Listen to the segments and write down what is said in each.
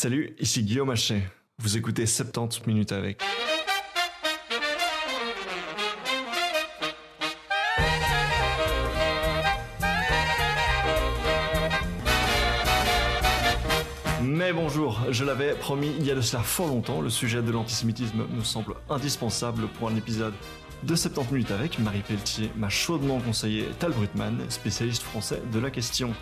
Salut, ici Guillaume Hachet. Vous écoutez 70 minutes avec. Mais bonjour, je l'avais promis il y a de cela fort longtemps, le sujet de l'antisémitisme me semble indispensable pour un épisode de 70 minutes avec. Marie Pelletier m'a chaudement conseillé Tal Brutman, spécialiste français de la question.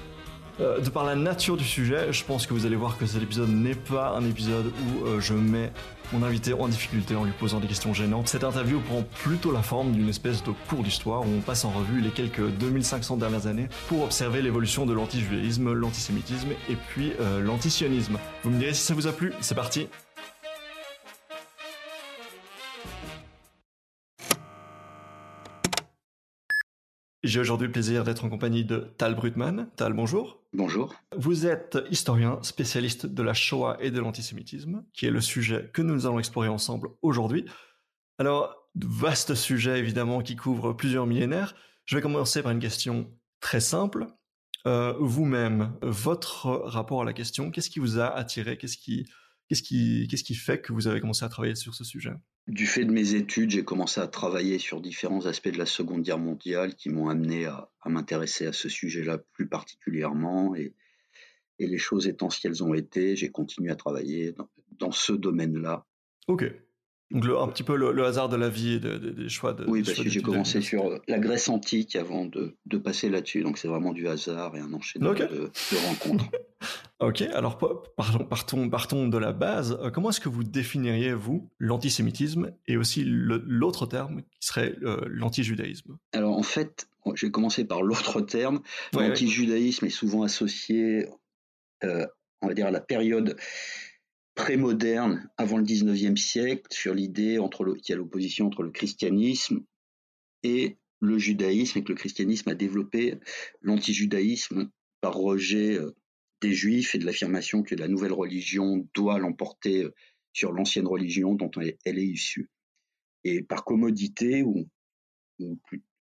Euh, de par la nature du sujet, je pense que vous allez voir que cet épisode n'est pas un épisode où euh, je mets mon invité en difficulté en lui posant des questions gênantes. Cette interview prend plutôt la forme d'une espèce de cours d'histoire où on passe en revue les quelques 2500 dernières années pour observer l'évolution de l'antijudaïsme, l'antisémitisme et puis euh, l'antisionisme. Vous me direz si ça vous a plu, c'est parti J'ai aujourd'hui le plaisir d'être en compagnie de Tal Brutman. Tal, bonjour. Bonjour. Vous êtes historien, spécialiste de la Shoah et de l'antisémitisme, qui est le sujet que nous allons explorer ensemble aujourd'hui. Alors, vaste sujet évidemment qui couvre plusieurs millénaires. Je vais commencer par une question très simple. Euh, vous-même, votre rapport à la question, qu'est-ce qui vous a attiré Qu'est-ce qui, qu'est-ce qui, qu'est-ce qui fait que vous avez commencé à travailler sur ce sujet? Du fait de mes études, j'ai commencé à travailler sur différents aspects de la Seconde Guerre mondiale qui m'ont amené à, m'intéresser à ce sujet-là plus particulièrement. Et, les choses étant ce qu'elles ont été, j'ai continué à travailler dans ce domaine-là. Ok. Donc un petit peu le, hasard de la vie et des choix de. Oui, parce que j'ai commencé sur euh, la Grèce antique avant de, passer là-dessus. Donc c'est vraiment du hasard et un enchaînement de, rencontres. ok, alors partons, partons, partons de la base. Euh, comment est-ce que vous définiriez, vous, l'antisémitisme et aussi l'autre terme qui serait euh, l'antijudaïsme? Alors en fait, j'ai commencé par l'autre terme. L'antijudaïsme est souvent associé, on va dire, à la période pré-moderne, avant le 19e siècle, sur l'idée qu'il y a l'opposition entre le christianisme et le judaïsme, et que le christianisme a développé l'antijudaïsme par rejet euh, des juifs et de l'affirmation que la nouvelle religion doit l'emporter euh, sur l'ancienne religion dont elle est issue. Et par commodité, ou,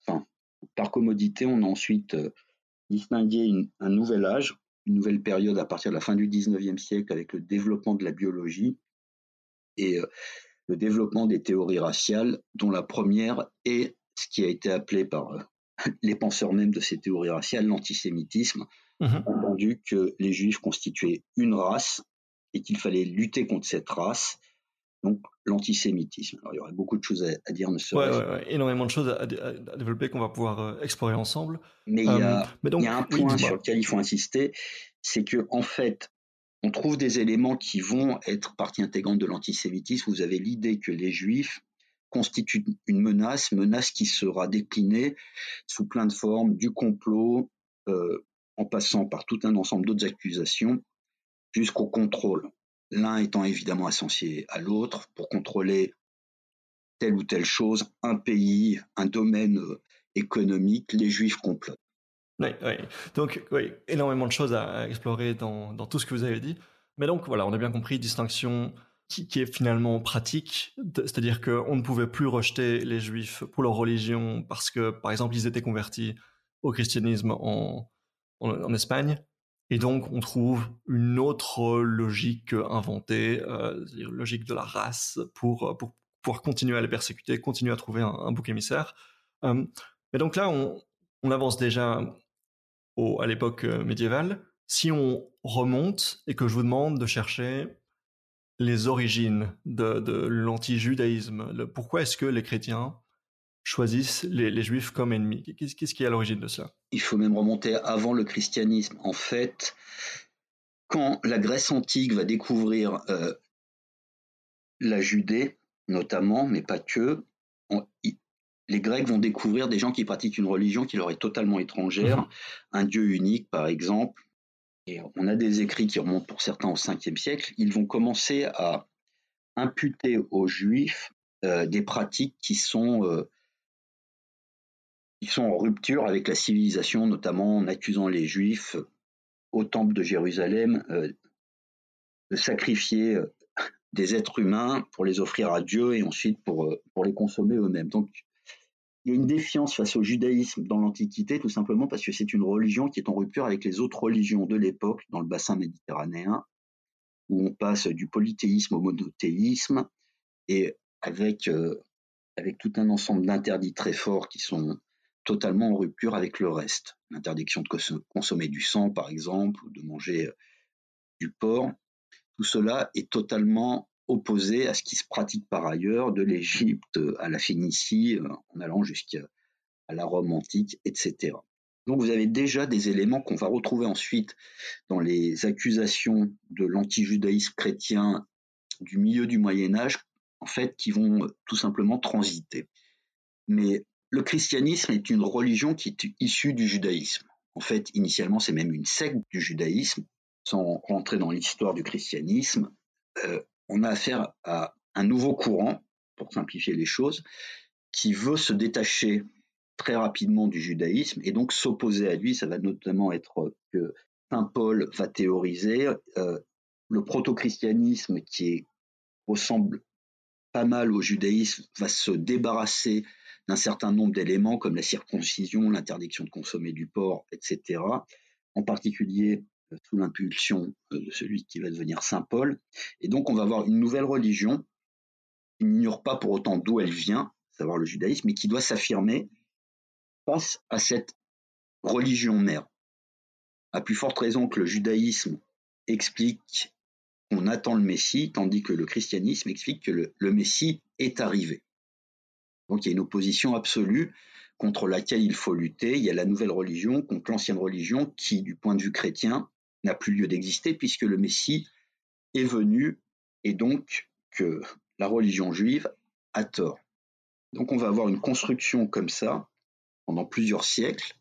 enfin, par commodité, on a ensuite euh, distingué un nouvel âge une nouvelle période à partir de la fin du 19e siècle avec le développement de la biologie et euh, le développement des théories raciales, dont la première est ce qui a été appelé par euh, les penseurs même de ces théories raciales, l'antisémitisme, mmh entendu que les juifs constituaient une race et qu'il fallait lutter contre cette race donc l'antisémitisme. Alors il y aurait beaucoup de choses à, dire, ne serait énormément de choses à, développer qu'on va pouvoir euh, explorer ensemble. Mais il y a, euh, un point sur lequel il faut insister, c'est que en fait, on trouve des éléments qui vont être partie intégrante de l'antisémitisme. Vous avez l'idée que les juifs constituent une menace, menace qui sera déclinée sous plein de formes, du complot, euh, en passant par tout un ensemble d'autres accusations, jusqu'au contrôle l'un étant évidemment associé à l'autre pour contrôler telle ou telle chose, un pays, un domaine euh, économique, les juifs complotent. Oui. Donc, oui, énormément de choses à explorer dans, tout ce que vous avez dit. Mais donc, voilà, on a bien compris, distinction qui, est finalement pratique, c'est-à-dire qu'on ne pouvait plus rejeter les juifs pour leur religion parce que, par exemple, ils étaient convertis au christianisme en Espagne, et donc, on trouve une autre logique inventée, euh, logique de la race, pour, euh, pour pouvoir continuer à les persécuter, continuer à trouver un, bouc émissaire. Euh, mais donc là, on, avance déjà au, à l'époque médiévale. Si on remonte et que je vous demande de chercher les origines de, de l'anti-judaïsme, pourquoi est-ce que les chrétiens choisissent les, juifs comme ennemis. Qu'est-ce qui est à l'origine de ça Il faut même remonter avant le christianisme. En fait, quand la Grèce antique va découvrir euh, la Judée, notamment, mais pas que, les Grecs vont découvrir des gens qui pratiquent une religion qui leur est totalement étrangère, mhm. un dieu unique par exemple. Et on a des écrits qui remontent pour certains au 5e siècle. Ils vont commencer à imputer aux Juifs euh, des pratiques qui sont euh, ils sont en rupture avec la civilisation, notamment en accusant les Juifs au temple de Jérusalem euh, de sacrifier euh, des êtres humains pour les offrir à Dieu et ensuite pour, euh, pour les consommer eux-mêmes. Donc il y a une défiance face au judaïsme dans l'Antiquité, tout simplement parce que c'est une religion qui est en rupture avec les autres religions de l'époque dans le bassin méditerranéen. où on passe du polythéisme au monothéisme, et avec, euh, avec tout un ensemble d'interdits très forts qui sont totalement en rupture avec le reste. L'interdiction de consommer du sang, par exemple, ou de manger euh, du porc. Tout cela est totalement opposé à ce qui se pratique par ailleurs, de l'Égypte à la Phénicie, euh, en allant jusqu'à la Rome antique, etc. Donc vous avez déjà des éléments qu'on va retrouver ensuite dans les accusations de l'antijudaïsme chrétien du milieu du Moyen Âge, en fait, qui vont tout simplement transiter. Mais le christianisme est une religion qui est issue du judaïsme. En fait, initialement, c'est même une secte du judaïsme. Sans rentrer dans l'histoire du christianisme, euh, on a affaire à un nouveau courant, pour simplifier les choses, qui veut se détacher très rapidement du judaïsme et donc s'opposer à lui. Ça va notamment être que Saint Paul va théoriser euh, le proto-christianisme qui ressemble pas mal au judaïsme va se débarrasser d'un certain nombre d'éléments comme la circoncision, l'interdiction de consommer du porc, etc. En particulier euh, sous l'impulsion euh, de celui qui va devenir Saint Paul. Et donc on va avoir une nouvelle religion qui n'ignore pas pour autant d'où elle vient, savoir le judaïsme, mais qui doit s'affirmer face à cette religion mère. À plus forte raison que le judaïsme explique qu'on attend le Messie, tandis que le christianisme explique que le, Messie est arrivé. Donc il y a une opposition absolue contre laquelle il faut lutter. Il y a la nouvelle religion contre l'ancienne religion qui, du point de vue chrétien, n'a plus lieu d'exister puisque le Messie est venu et donc que la religion juive a tort. Donc on va avoir une construction comme ça pendant plusieurs siècles.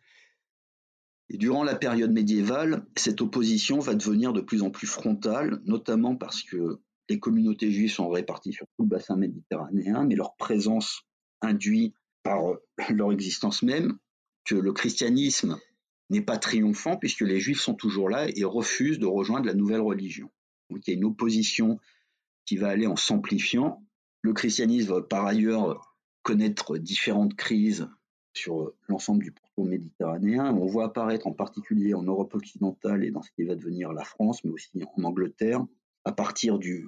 Et durant la période médiévale, cette opposition va devenir de plus en plus frontale, notamment parce que les communautés juives sont réparties sur tout le bassin méditerranéen, mais leur présence induit par leur existence même que le christianisme n'est pas triomphant puisque les juifs sont toujours là et refusent de rejoindre la nouvelle religion. Donc il y a une opposition qui va aller en s'amplifiant. Le christianisme va par ailleurs connaître différentes crises sur l'ensemble du pourtour méditerranéen. On voit apparaître en particulier en Europe occidentale et dans ce qui va devenir la France, mais aussi en Angleterre, à partir de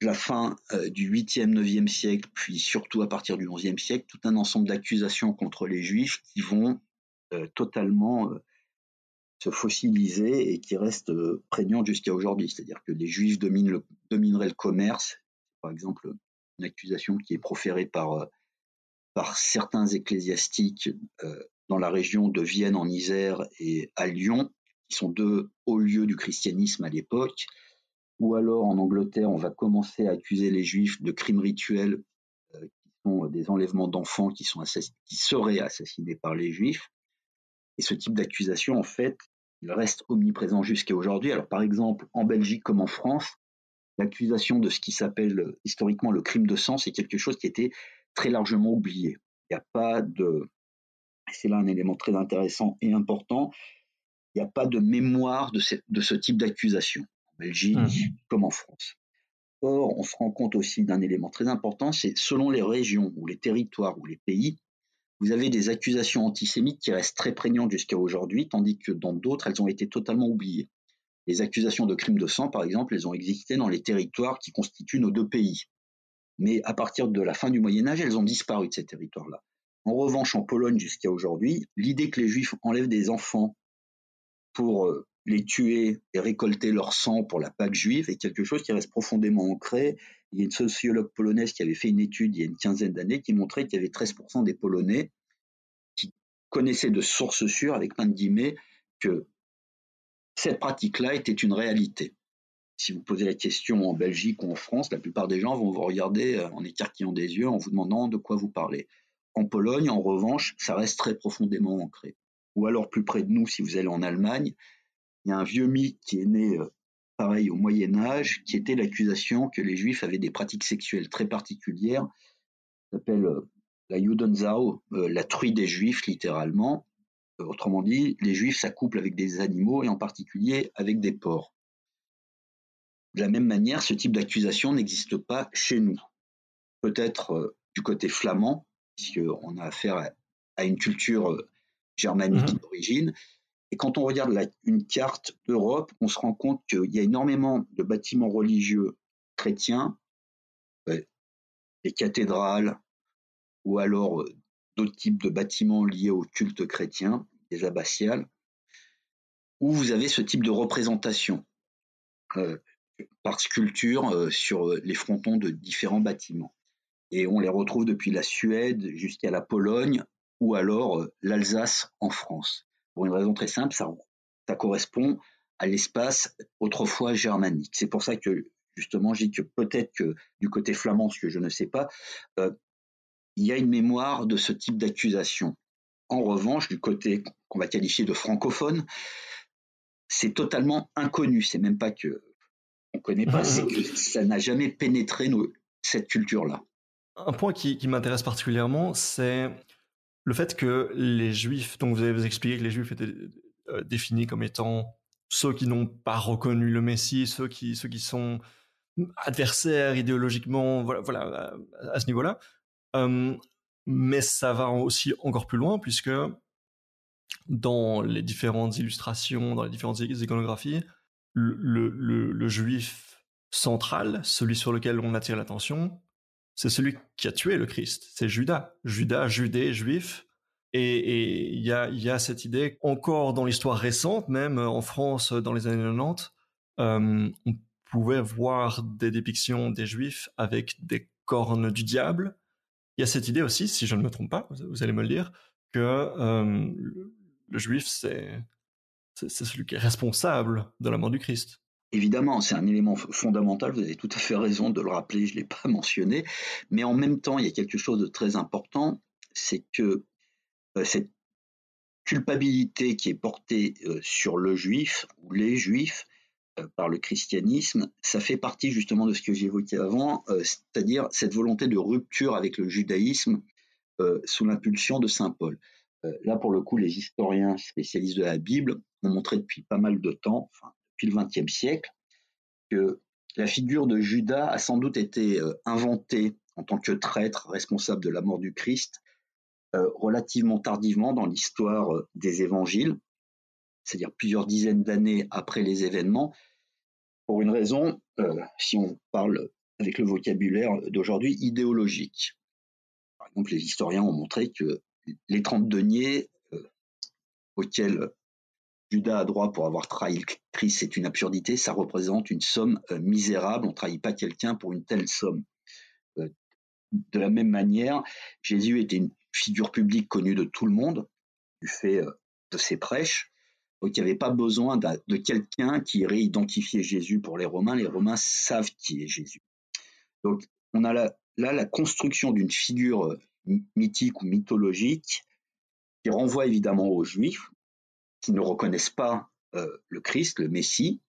la fin euh, du 8e, 9e siècle, puis surtout à partir du 11e siècle, tout un ensemble d'accusations contre les juifs qui vont euh, totalement euh, se fossiliser et qui restent prégnantes jusqu'à aujourd'hui. C'est-à-dire que les juifs domineraient le commerce. Par exemple, une accusation qui est proférée par par certains ecclésiastiques dans la région de Vienne en Isère et à Lyon, qui sont deux hauts lieux du christianisme à l'époque, ou alors en Angleterre, on va commencer à accuser les juifs de crimes rituels euh, qui sont des enlèvements d'enfants qui, qui seraient assassinés par les juifs. Et ce type d'accusation, en fait, il reste omniprésent jusqu'à aujourd'hui. Alors par exemple, en Belgique comme en France, l'accusation de ce qui s'appelle historiquement le crime de sang, c'est quelque chose qui était très largement oublié. Il n'y a pas de, c'est là un élément très intéressant et important, il n'y a pas de mémoire de ce, type d'accusation Belgique mmh. comme en France. Or, on se rend compte aussi d'un élément très important, c'est selon les régions ou les territoires ou les pays, vous avez des accusations antisémites qui restent très prégnantes jusqu'à aujourd'hui, tandis que dans d'autres, elles ont été totalement oubliées. Les accusations de crimes de sang, par exemple, elles ont existé dans les territoires qui constituent nos deux pays mais à partir de la fin du Moyen Âge, elles ont disparu de ces territoires-là. En revanche, en Pologne jusqu'à aujourd'hui, l'idée que les Juifs enlèvent des enfants pour euh, les tuer et récolter leur sang pour la Pâque juive est quelque chose qui reste profondément ancré. Il y a une sociologue polonaise qui avait fait une étude il y a une quinzaine d'années qui montrait qu'il y avait 13% des Polonais qui connaissaient de sources sûres, avec plein de guillemets, que cette pratique-là était une réalité si vous posez la question en Belgique ou en France, la plupart des gens vont vous regarder euh, en écarquillant des yeux en vous demandant de quoi vous parlez. En Pologne, en revanche, ça reste très profondément ancré. Ou alors plus près de nous, si vous allez en Allemagne, il y a un vieux mythe qui est né euh, pareil au Moyen Âge, qui était l'accusation que les Juifs avaient des pratiques sexuelles très particulières, s'appelle euh, la Judensau, la truie des Juifs littéralement. Autrement dit, les Juifs s'accouplent avec des animaux et en particulier avec des porcs. De la même manière, ce type d'accusation n'existe pas chez nous. Peut-être euh, du côté flamand, puisqu'on a affaire à, une culture euh, germanique mmh d'origine, Et quand on regarde une carte d'Europe, on se rend compte qu'il y a énormément de bâtiments religieux chrétiens, des cathédrales, ou alors d'autres types de bâtiments liés au culte chrétien, des abbatiales, où vous avez ce type de représentation par sculpture sur les frontons de différents bâtiments. Et on les retrouve depuis la Suède jusqu'à la Pologne ou alors l'Alsace en France. Pour une raison très simple, ça, ça correspond à l'espace autrefois germanique. C'est pour ça que justement, je dis que peut-être que du côté flamand, ce que je ne sais pas, euh, il y a une mémoire de ce type d'accusation. En revanche, du côté qu'on va qualifier de francophone, c'est totalement inconnu. C'est même pas que on connaît pas, c'est que ça n'a jamais pénétré cette culture-là. Un point qui, m'intéresse particulièrement, c'est le fait que les juifs, donc vous avez expliqué que les juifs étaient euh, définis comme étant ceux qui n'ont pas reconnu le Messie, ceux qui, sont adversaires idéologiquement, voilà, à, ce niveau-là. Hum, mais ça va aussi encore plus loin puisque dans les différentes illustrations, dans les différentes iconographies, le, juif central, celui sur lequel on attire l'attention, c'est celui qui a tué le Christ. C'est Judas. Judas, judée, juif. Et il y a, y a, cette idée, encore dans l'histoire récente, même en France dans les années 90, euh, on pouvait voir des dépictions des juifs avec des cornes du diable. Il y a cette idée aussi, si je ne me trompe pas, vous allez me le dire, que euh, le juif, c'est celui qui est responsable de la mort du Christ. Évidemment, c'est un élément fondamental, vous avez tout à fait raison de le rappeler, je ne l'ai pas mentionné, mais en même temps, il y a quelque chose de très important, c'est que euh, cette culpabilité qui est portée euh, sur le juif ou les juifs euh, par le christianisme, ça fait partie justement de ce que j'évoquais avant, c'est-à-dire cette volonté de rupture avec le judaïsme sous l'impulsion de Saint Paul. là, pour le coup, les historiens spécialistes de la Bible ont montré depuis pas mal de temps, enfin, depuis le XXe siècle, que la figure de Judas a sans doute été euh, inventée en tant que traître responsable de la mort du Christ euh, relativement tardivement dans l'histoire euh, des évangiles, c'est-à-dire plusieurs dizaines d'années après les événements, pour une raison, si on parle avec le vocabulaire d'aujourd'hui, idéologique. Par exemple, les historiens ont montré que les trente deniers auxquels Judas a droit pour avoir trahi Christ, c'est une absurdité, ça représente une somme euh, misérable, on ne trahit pas quelqu'un pour une telle somme. Euh, de la même manière, Jésus était une figure publique connue de tout le monde, du fait euh, de ses prêches, donc il n'y avait pas besoin de, quelqu'un qui irait identifier Jésus pour les Romains, les Romains savent qui est Jésus. Donc on a là la construction d'une figure mythique ou mythologique qui renvoie évidemment aux Juifs, qui ne reconnaissent pas euh, le Christ, le Messie,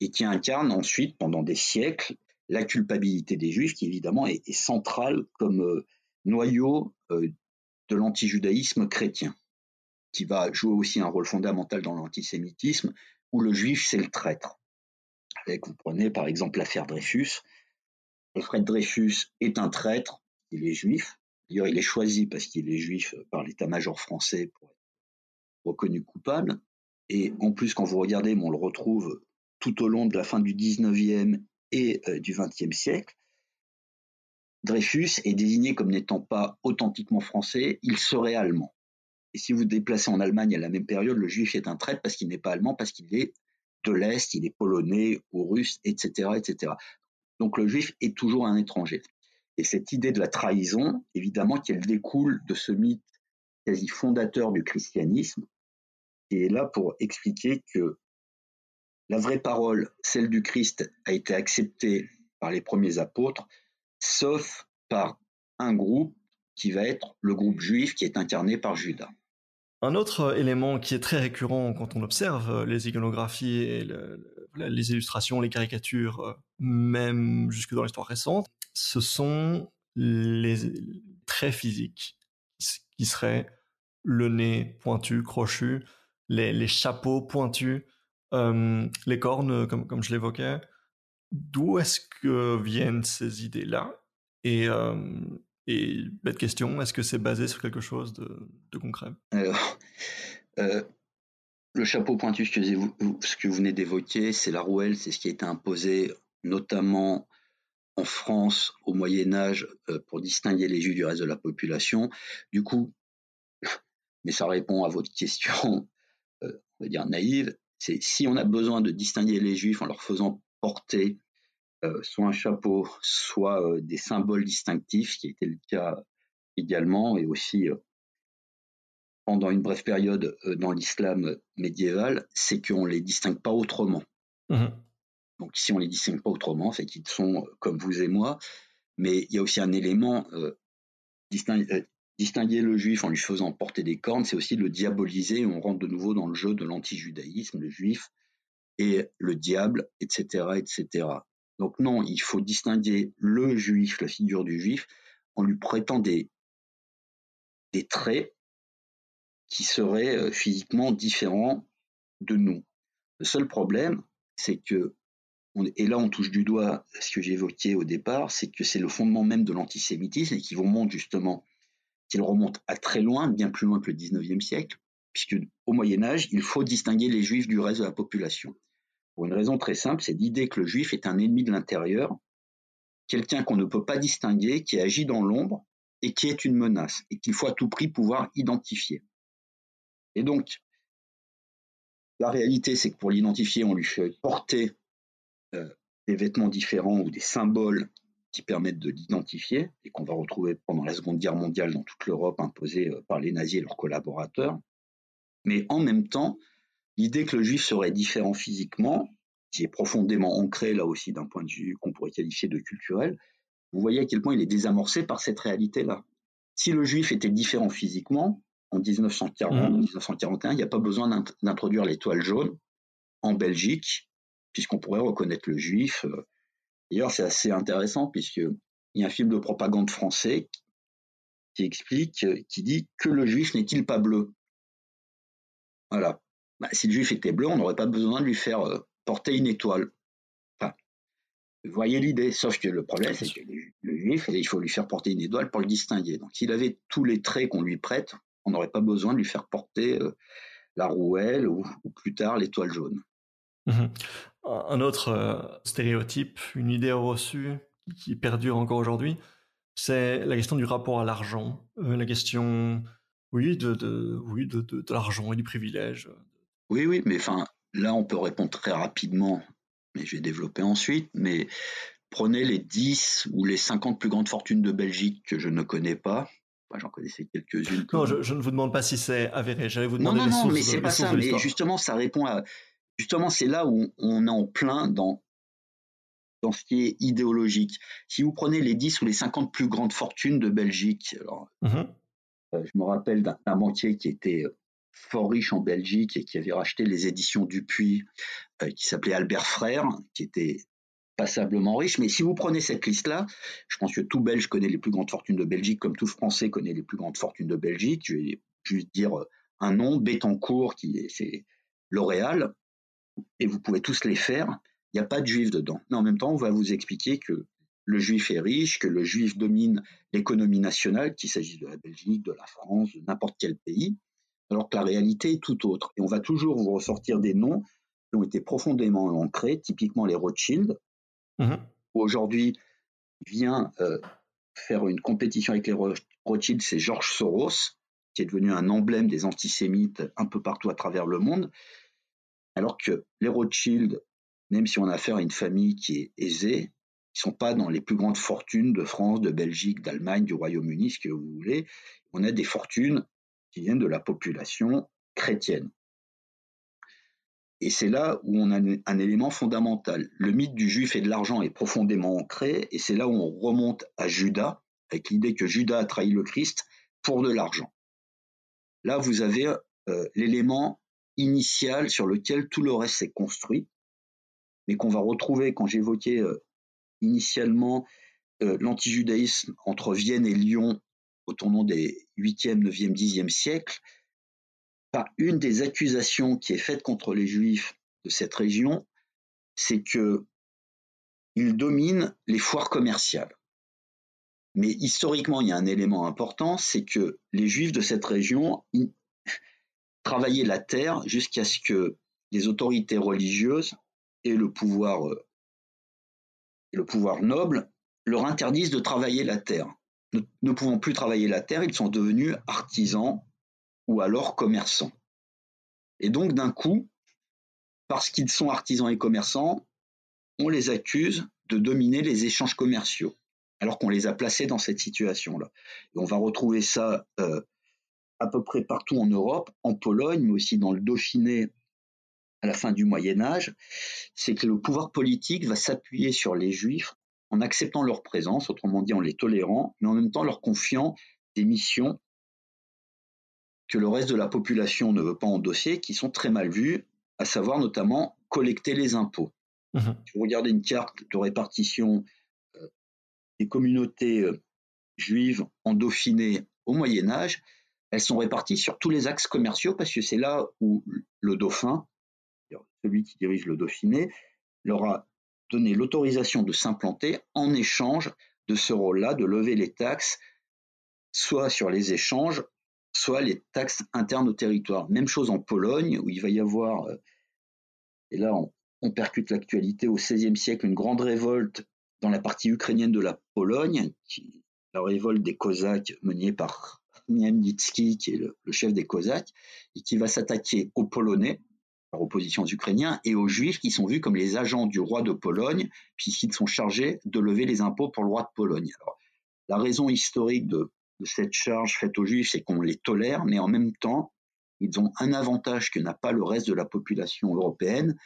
et qui incarnent ensuite, pendant des siècles, la culpabilité des Juifs, qui évidemment est, centrale comme euh, noyau euh, de l'antijudaïsme chrétien, qui va jouer aussi un rôle fondamental dans l'antisémitisme, où le Juif, c'est le traître. Vous prenez par exemple l'affaire Dreyfus. Alfred Dreyfus est un traître, il est juif. D'ailleurs, il est choisi parce qu'il est juif par l'état-major français pour reconnu coupable. Et en plus, quand vous regardez, on le retrouve tout au long de la fin du 19e et euh, du 20e siècle. Dreyfus est désigné comme n'étant pas authentiquement français, il serait allemand. Et si vous déplacez en Allemagne à la même période, le juif est un traître parce qu'il n'est pas allemand, parce qu'il est de l'Est, il est polonais ou russe, etc., etc. Donc le juif est toujours un étranger. Et cette idée de la trahison, évidemment, qu'elle découle de ce mythe quasi fondateur du christianisme, qui est là pour expliquer que la vraie parole, celle du Christ, a été acceptée par les premiers apôtres, sauf par un groupe qui va être le groupe juif qui est incarné par Judas. Un autre élément qui est très récurrent quand on observe les iconographies les illustrations, les caricatures, euh, même jusque dans l'histoire récente, ce sont les traits physiques qui serait le nez pointu, crochu, les, chapeaux pointus, euh, les cornes, comme, comme je l'évoquais. D'où est-ce que viennent ces idées-là? Et, euh, bête question, est-ce que c'est basé sur quelque chose de, concret? Alors, euh, le chapeau pointu, ce que vous venez d'évoquer, c'est la rouelle, c'est ce qui a été imposé notamment en France au Moyen Âge euh, pour distinguer les Juifs du reste de la population. Du coup, mais ça répond à votre question, euh, on va dire naïve, c'est si on a besoin de distinguer les Juifs en leur faisant porter euh, soit un chapeau, soit des symboles distinctifs, ce qui était le cas également, et aussi pendant une brève période dans l'islam médiéval, c'est qu'on ne les distingue pas autrement. Mmh donc si on les distingue pas autrement, c'est qu'ils sont euh, comme vous et moi. Mais il y a aussi un élément euh, euh, distinguer, le juif en lui faisant porter des cornes, c'est aussi le diaboliser. On rentre de nouveau dans le jeu de l'anti-judaïsme, le juif et le diable, etc., etc. Donc non, il faut distinguer le juif, la figure du juif, en lui prêtant des, des traits qui seraient physiquement différents de nous. Le seul problème, c'est que et là on touche du doigt ce que j'évoquais au départ, c'est que c'est le fondement même de l'antisémitisme et qui remonte justement, qu'il remonte à très loin, bien plus loin que le 19e siècle, puisque au Moyen Âge, il faut distinguer les juifs du reste de la population. Pour une raison très simple, c'est l'idée que le juif est un ennemi de l'intérieur, quelqu'un qu'on ne peut pas distinguer, qui agit dans l'ombre et qui est une menace, et qu'il faut à tout prix pouvoir identifier. Et donc, la réalité, c'est que pour l'identifier, on lui fait porter des vêtements différents ou des symboles qui permettent de l'identifier et qu'on va retrouver pendant la Seconde Guerre mondiale dans toute l'Europe imposée euh, par les nazis et leurs collaborateurs. Mais en même temps, l'idée que le juif serait différent physiquement, qui est profondément ancrée là aussi d'un point de vue qu'on pourrait qualifier de culturel, vous voyez à quel point il est désamorcé par cette réalité-là. Si le juif était différent physiquement, en 1940, 1941, mmh. il n'y a pas besoin d'introduire l'étoile jaune en Belgique puisqu'on pourrait reconnaître le juif. Euh. D'ailleurs, c'est assez intéressant, puisqu'il y a un film de propagande français qui explique, euh, qui dit que le juif n'est-il pas bleu? Voilà. Bah, si le juif était bleu, on n'aurait pas besoin de lui faire euh, porter une étoile. Enfin, vous voyez l'idée, sauf que le problème, c'est que le juif, il faut lui faire porter une étoile pour le distinguer. Donc, s'il avait tous les traits qu'on lui prête, on n'aurait pas besoin de lui faire porter la rouelle ou, plus tard l'étoile jaune. Mmh un autre euh, stéréotype, une idée reçue qui perdure encore aujourd'hui, c'est la question du rapport à l'argent, euh, la question, oui, de, oui, de, l'argent et du privilège. Oui, oui, mais enfin, là, on peut répondre très rapidement, mais je vais développer ensuite, mais prenez les 10 ou les 50 plus grandes fortunes de Belgique que je ne connais pas. J'en connaissais quelques-unes. Non, je, ne vous demande pas si c'est avéré. J'allais vous demander non, non, non, mais c'est pas ça. Mais justement, ça répond à, justement, c'est là où on est en plein dans, dans ce qui est idéologique. Si vous prenez les 10 ou les 50 plus grandes fortunes de Belgique, mmh euh, je me rappelle d'un banquier qui était euh, fort riche en Belgique et qui avait racheté les éditions Dupuis, euh, qui s'appelait Albert Frère, qui était passablement riche. Mais si vous prenez cette liste-là, je pense que tout Belge connaît les plus grandes fortunes de Belgique, comme tout Français connaît les plus grandes fortunes de Belgique. Je vais juste dire un nom, Bettencourt, qui est, c'est L'Oréal et vous pouvez tous les faire, il n'y a pas de juif dedans. Mais en même temps, on va vous expliquer que le juif est riche, que le juif domine l'économie nationale, qu'il s'agisse de la Belgique, de la France, de n'importe quel pays, alors que la réalité est tout autre. Et on va toujours vous ressortir des noms qui ont été profondément ancrés, typiquement les Rothschild. Mmh Aujourd'hui, vient euh, faire une compétition avec les Rothschild, c'est Georges Soros, qui est devenu un emblème des antisémites un peu partout à travers le monde. Alors que les Rothschild, même si on a affaire à une famille qui est aisée, ils sont pas dans les plus grandes fortunes de France, de Belgique, d'Allemagne, du Royaume-Uni, ce que vous voulez. On a des fortunes qui viennent de la population chrétienne. Et c'est là où on a un élément fondamental. Le mythe du juif et de l'argent est profondément ancré, et c'est là où on remonte à Judas, avec l'idée que Judas a trahi le Christ pour de l'argent. Là, vous avez euh, l'élément initial sur lequel tout le reste s'est construit, mais qu'on va retrouver quand j'évoquais euh, initialement euh, l'antijudaïsme entre Vienne et Lyon au tournant des 8e, 9e, 10e siècles, par une des accusations qui est faite contre les juifs de cette région, c'est que ils dominent les foires commerciales. Mais historiquement, il y a un élément important, c'est que les juifs de cette région travailler la terre jusqu'à ce que les autorités religieuses et le pouvoir, euh, le pouvoir noble leur interdisent de travailler la terre. Ne, pouvant plus travailler la terre, ils sont devenus artisans ou alors commerçants. Et donc d'un coup, parce qu'ils sont artisans et commerçants, on les accuse de dominer les échanges commerciaux, alors qu'on les a placés dans cette situation-là. Et on va retrouver ça euh, à peu près partout en Europe, en Pologne, mais aussi dans le Dauphiné à la fin du Moyen Âge, c'est que le pouvoir politique va s'appuyer sur les Juifs en acceptant leur présence, autrement dit en les tolérant, mais en même temps leur confiant des missions que le reste de la population ne veut pas endosser, qui sont très mal vues, à savoir notamment collecter les impôts. Mmh si vous regardez une carte de répartition euh, des communautés euh, juives en Dauphiné au Moyen Âge, elles sont réparties sur tous les axes commerciaux parce que c'est là où le dauphin, celui qui dirige le Dauphiné, leur a donné l'autorisation de s'implanter en échange de ce rôle-là, de lever les taxes, soit sur les échanges, soit les taxes internes au territoire. Même chose en Pologne, où il va y avoir, euh, et là on, percute l'actualité au XVIe siècle, une grande révolte dans la partie ukrainienne de la Pologne, la révolte des Cosaques menée par Niemnicki, qui est le, chef des Cosaques, et qui va s'attaquer aux Polonais, par opposition aux Ukrainiens, et aux Juifs qui sont vus comme les agents du roi de Pologne, puisqu'ils sont chargés de lever les impôts pour le roi de Pologne. La raison historique de, de cette charge faite aux Juifs, c'est qu'on les tolère, mais en même temps, ils ont un avantage que n'a pas le reste de la population européenne,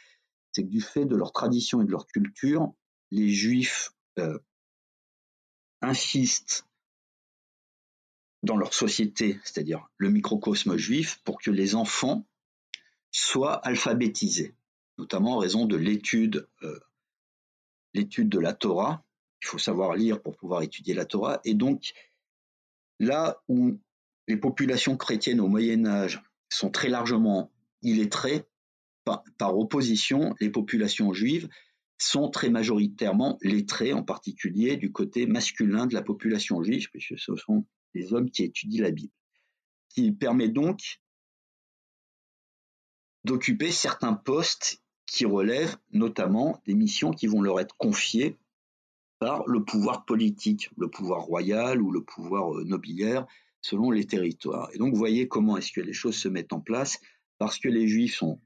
c'est que du fait de leur tradition et de leur culture, les Juifs euh, insistent dans leur société, c'est-à-dire le microcosme juif, pour que les enfants soient alphabétisés, notamment en raison de l'étude euh, l'étude de la Torah. Il faut savoir lire pour pouvoir étudier la Torah. Et donc, là où les populations chrétiennes au Moyen Âge sont très largement illettrées, par, opposition, les populations juives sont très majoritairement lettrées, en particulier du côté masculin de la population juive, puisque ce sont les hommes qui étudient la Bible, qui permet donc d'occuper certains postes qui relèvent notamment des missions qui vont leur être confiées par le pouvoir politique, le pouvoir royal ou le pouvoir euh, nobiliaire, selon les territoires. Et donc, vous voyez comment est-ce que les choses se mettent en place, parce que les Juifs sont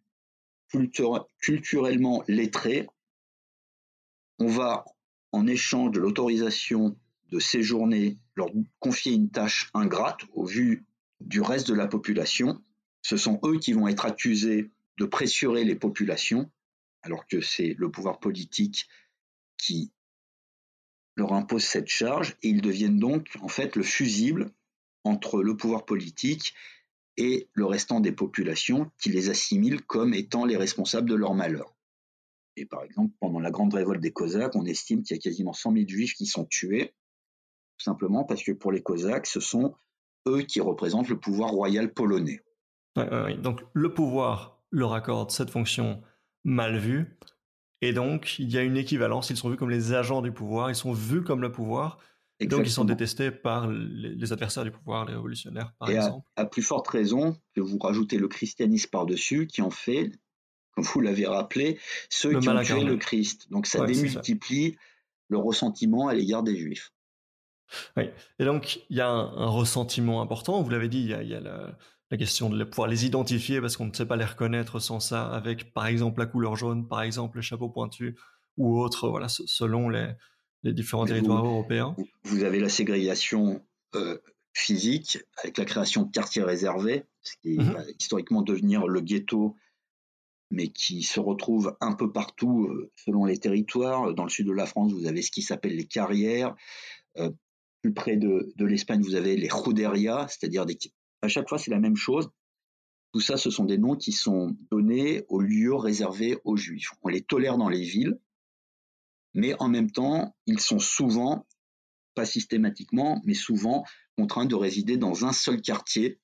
culturellement lettrés, on va, en échange de l'autorisation de séjourner, leur confier une tâche ingrate au vu du reste de la population. Ce sont eux qui vont être accusés de pressurer les populations, alors que c'est le pouvoir politique qui leur impose cette charge, et ils deviennent donc en fait le fusible entre le pouvoir politique et le restant des populations qui les assimilent comme étant les responsables de leur malheur. Et par exemple, pendant la grande révolte des Cosaques, on estime qu'il y a quasiment 100 000 juifs qui sont tués, tout simplement parce que pour les Cosaques, ce sont eux qui représentent le pouvoir royal polonais. Donc le pouvoir leur accorde cette fonction mal vue, et donc il y a une équivalence, ils sont vus comme les agents du pouvoir, ils sont vus comme le pouvoir, donc ils sont détestés par les, adversaires du pouvoir, les révolutionnaires, par exemple. À, à, plus forte raison que vous rajoutez le christianisme par-dessus, qui en fait, comme vous l'avez rappelé, ceux qui ont tué le Christ. Donc ça démultiplie le ressentiment à l'égard des Juifs. Oui, et donc il y a un, ressentiment important, vous l'avez dit, il y a, la, la, question de pouvoir les identifier parce qu'on ne sait pas les reconnaître sans ça, avec par exemple la couleur jaune, par exemple le chapeau pointu ou autre, voilà, selon les, les différents territoires européens Vous avez la ségrégation euh, physique avec la création de quartiers réservés, ce qui mhm. va historiquement devenir le ghetto, mais qui se retrouve un peu partout euh, selon les territoires. Dans le sud de la France, vous avez ce qui s'appelle les carrières. Euh, plus près de, l'Espagne, vous avez les juderías, c'est-à-dire des... à chaque fois c'est la même chose. Tout ça, ce sont des noms qui sont donnés aux lieux réservés aux juifs. On les tolère dans les villes, mais en même temps, ils sont souvent, pas systématiquement, mais souvent contraints de résider dans un seul quartier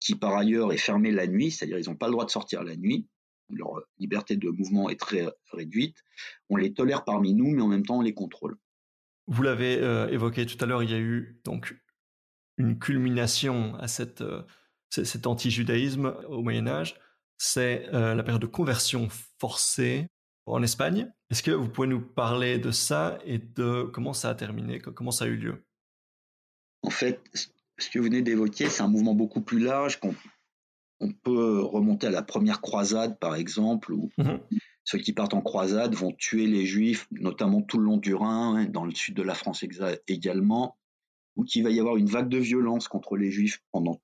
qui par ailleurs est fermé la nuit, c'est-à-dire ils n'ont pas le droit de sortir la nuit, leur liberté de mouvement est très réduite. On les tolère parmi nous, mais en même temps on les contrôle. Vous l'avez euh, évoqué tout à l'heure, il y a eu donc une culmination à cette, euh, cet anti-judaïsme au Moyen Âge, c'est la période de conversion forcée en Espagne. Est-ce que vous pouvez nous parler de ça et de comment ça a terminé, comment ça a eu lieu? En fait, ce que vous venez d'évoquer, c'est un mouvement beaucoup plus large qu'on on peut remonter à la première croisade, par exemple, où. Ceux qui partent en croisade vont tuer les juifs, notamment tout le long du Rhin, hein, dans le sud de la France également, ou qu'il va y avoir une vague de violence contre les juifs pendant,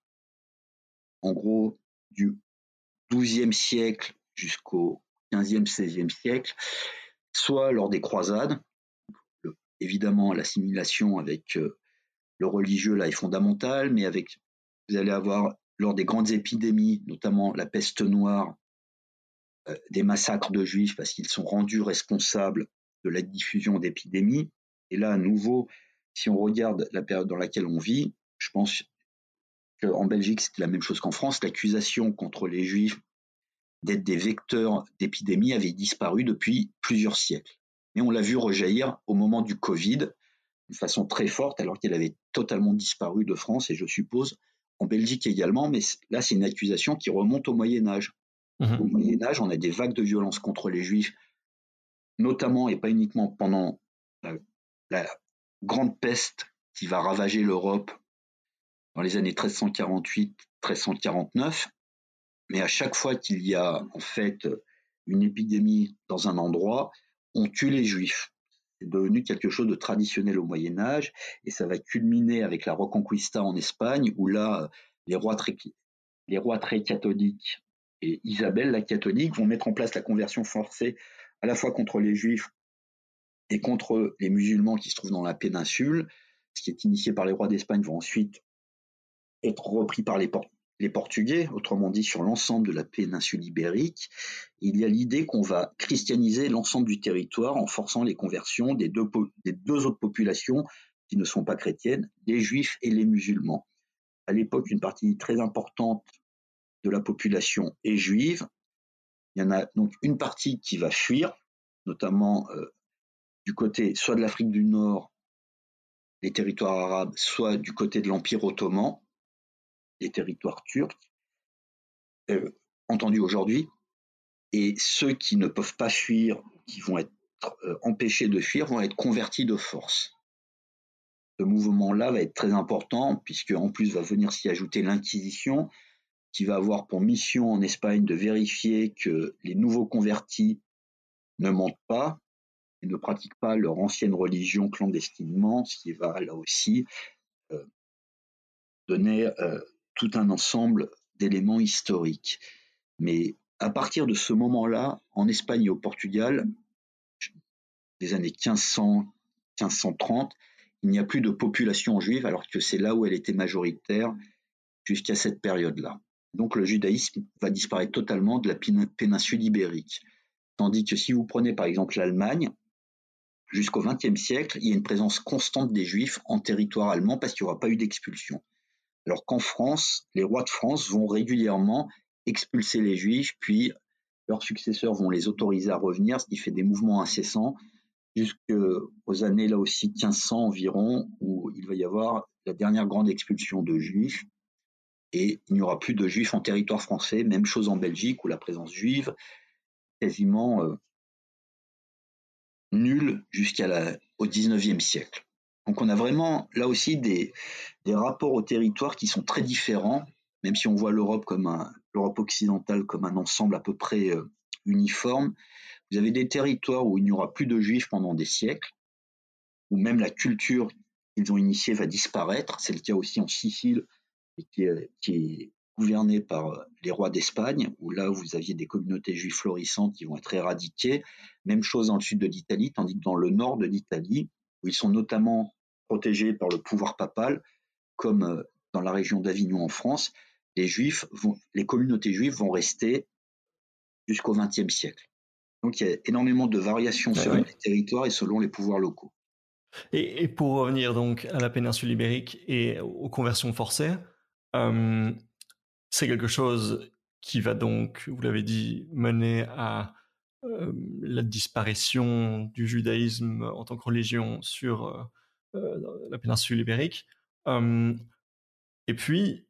en gros, du XIIe siècle jusqu'au XVe, XVIe siècle, soit lors des croisades, évidemment l'assimilation avec euh, le religieux là est fondamentale, mais avec vous allez avoir lors des grandes épidémies, notamment la peste noire, des massacres de juifs parce qu'ils sont rendus responsables de la diffusion d'épidémies. Et là, à nouveau, si on regarde la période dans laquelle on vit, je pense qu'en Belgique, c'était la même chose qu'en France. L'accusation contre les juifs d'être des vecteurs d'épidémies avait disparu depuis plusieurs siècles. Mais on l'a vu rejaillir au moment du Covid de façon très forte, alors qu'elle avait totalement disparu de France et je suppose en Belgique également, mais là c'est une accusation qui remonte au Moyen Âge. Mmh au Moyen Âge, on a des vagues de violence contre les Juifs, notamment et pas uniquement pendant la, grande peste qui va ravager l'Europe dans les années 1348-1349, mais à chaque fois qu'il y a en fait une épidémie dans un endroit, on tue les Juifs. C'est devenu quelque chose de traditionnel au Moyen Âge et ça va culminer avec la Reconquista en Espagne où là les rois très, les rois très catholiques et Isabelle la catholique vont mettre en place la conversion forcée à la fois contre les juifs et contre les musulmans qui se trouvent dans la péninsule. Ce qui est initié par les rois d'Espagne va ensuite être repris par les, Portugais, autrement dit sur l'ensemble de la péninsule ibérique, il y a l'idée qu'on va christianiser l'ensemble du territoire en forçant les conversions des deux, des deux autres populations qui ne sont pas chrétiennes, les juifs et les musulmans. À l'époque, une partie très importante de la population est juive. Il y en a donc une partie qui va fuir, notamment euh, du côté soit de l'Afrique du Nord, les territoires arabes, soit du côté de l'Empire ottoman des territoires turcs, euh, entendus aujourd'hui, et ceux qui ne peuvent pas fuir, qui vont être euh, empêchés de fuir, vont être convertis de force. Ce mouvement-là va être très important, puisque en plus va venir s'y ajouter l'Inquisition, qui va avoir pour mission en Espagne de vérifier que les nouveaux convertis ne mentent pas et ne pratiquent pas leur ancienne religion clandestinement, ce qui va là aussi euh, donner tout un ensemble d'éléments historiques. Mais à partir de ce moment-là, en Espagne et au Portugal, des années 1500, 1530, il n'y a plus de population juive, alors que c'est là où elle était majoritaire jusqu'à cette période-là. Donc le judaïsme va disparaître totalement de la péninsule ibérique. Tandis que si vous prenez par exemple l'Allemagne, jusqu'au XXe siècle, il y a une présence constante des juifs en territoire allemand parce qu'il n'y aura pas eu d'expulsion. Alors qu'en France, les rois de France vont régulièrement expulser les juifs, puis leurs successeurs vont les autoriser à revenir, ce qui fait des mouvements incessants jusqu'aux années là aussi 1500 environ, où il va y avoir la dernière grande expulsion de juifs, et il n'y aura plus de juifs en territoire français, même chose en Belgique, où la présence juive quasiment euh, nulle jusqu'au XIXe siècle. Donc on a vraiment là aussi des, rapports au territoire qui sont très différents, même si on voit l'Europe comme un l'Europe occidentale comme un ensemble à peu près euh, uniforme. Vous avez des territoires où il n'y aura plus de juifs pendant des siècles, où même la culture qu'ils ont initiée va disparaître. C'est le cas aussi en Sicile, qui est, qui est gouvernée par euh, les rois d'Espagne, où là vous aviez des communautés juives florissantes qui vont être éradiquées. Même chose dans le sud de l'Italie, tandis que dans le nord de l'Italie, où ils sont notamment protégés par le pouvoir papal, comme euh, dans la région d'Avignon en France, les juifs vont, les communautés juives vont rester jusqu'au XXe siècle. Donc il y a énormément de variations selon les territoires et selon les pouvoirs locaux. Et, pour revenir donc à la péninsule ibérique et aux conversions forcées, c'est quelque chose qui va donc, vous l'avez dit, mener à la disparition du judaïsme en tant que religion sur la péninsule ibérique. et puis,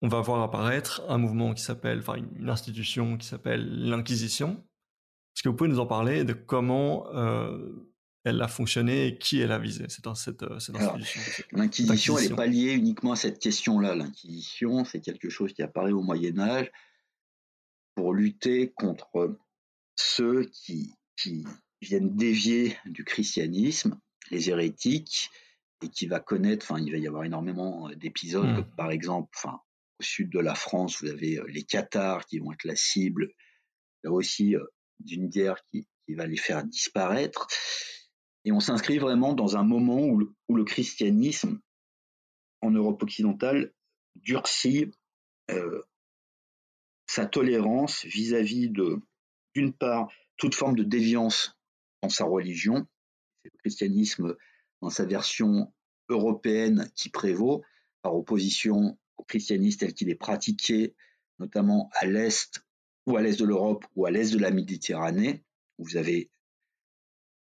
on va voir apparaître un mouvement qui s'appelle, enfin une institution qui s'appelle l'Inquisition. Est-ce que vous pouvez nous en parler de comment elle a fonctionné et qui elle a visé cette, cette, institution L'Inquisition, elle n'est pas liée uniquement à cette question-là. L'Inquisition, c'est quelque chose qui apparaît au Moyen Âge pour lutter contre ceux qui, qui viennent dévier du christianisme, les hérétiques, et qui va connaître, enfin, il va y avoir énormément d'épisodes, mmh. par exemple, enfin, au sud de la France, vous avez les Cathares qui vont être la cible, là aussi, d'une guerre qui, qui, va les faire disparaître. Et on s'inscrit vraiment dans un moment où le, où christianisme en Europe occidentale durcit euh, sa tolérance vis-à-vis de, d'une part, toute forme de déviance dans sa religion. C'est le christianisme dans sa version européenne qui prévaut, par opposition au christianisme tel qu'il est pratiqué, notamment à l'Est ou à l'Est de l'Europe ou à l'Est de la Méditerranée. Vous avez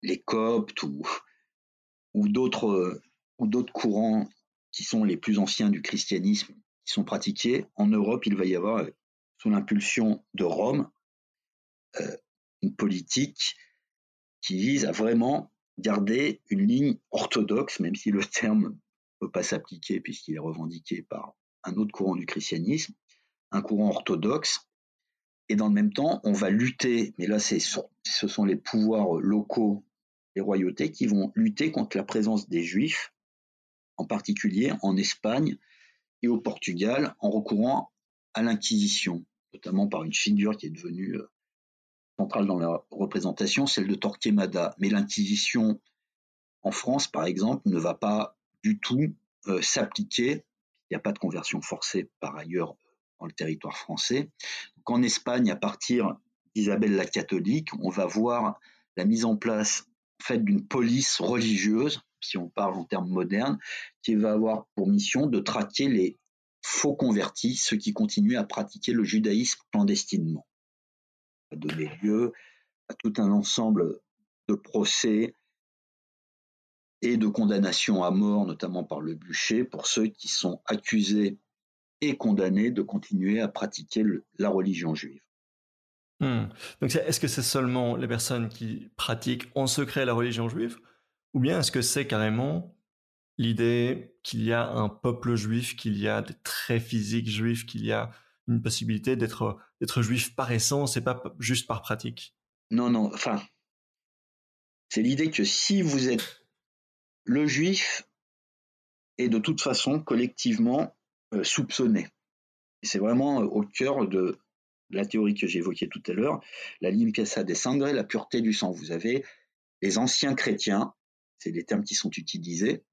les Coptes ou, d'autres ou d'autres courants qui sont les plus anciens du christianisme qui sont pratiqués. En Europe, il va y avoir, sous l'impulsion de Rome, euh, une politique qui vise à vraiment garder une ligne orthodoxe, même si le terme ne peut pas s'appliquer puisqu'il est revendiqué par un autre courant du christianisme, un courant orthodoxe. Et dans le même temps, on va lutter, mais là, ce sont les pouvoirs locaux, les royautés, qui vont lutter contre la présence des juifs, en particulier en Espagne et au Portugal, en recourant à l'Inquisition, notamment par une figure qui est devenue euh, centrale dans la représentation, celle de Torquemada. Mais l'Inquisition en France, par exemple, ne va pas du tout euh, s'appliquer. Il n'y a pas de conversion forcée par ailleurs dans le territoire français. En Espagne, à partir d'Isabelle la catholique, on va voir la mise en place fait, d'une police religieuse, si on parle en termes modernes, qui va avoir pour mission de traquer les faux convertis, ceux qui continuent à pratiquer le judaïsme clandestinement a donné lieu à tout un ensemble de procès et de condamnations à mort, notamment par le bûcher, pour ceux qui sont accusés et condamnés de continuer à pratiquer la religion juive. Hmm. Donc est-ce que c'est seulement les personnes qui pratiquent en secret la religion juive, ou bien est-ce que c'est carrément l'idée qu'il y a un peuple juif, qu'il y a des traits physiques juifs, qu'il y a une possibilité d'être d'être juif par essence et pas juste par pratique? Non, non. Enfin, c'est l'idée que si vous êtes le juif est de toute façon collectivement euh, soupçonné. C'est vraiment euh, au cœur de la théorie que j'évoquais tout à l'heure, la limpieza des sangre, la pureté du sang. Vous avez les anciens chrétiens, c'est des termes qui sont utilisés,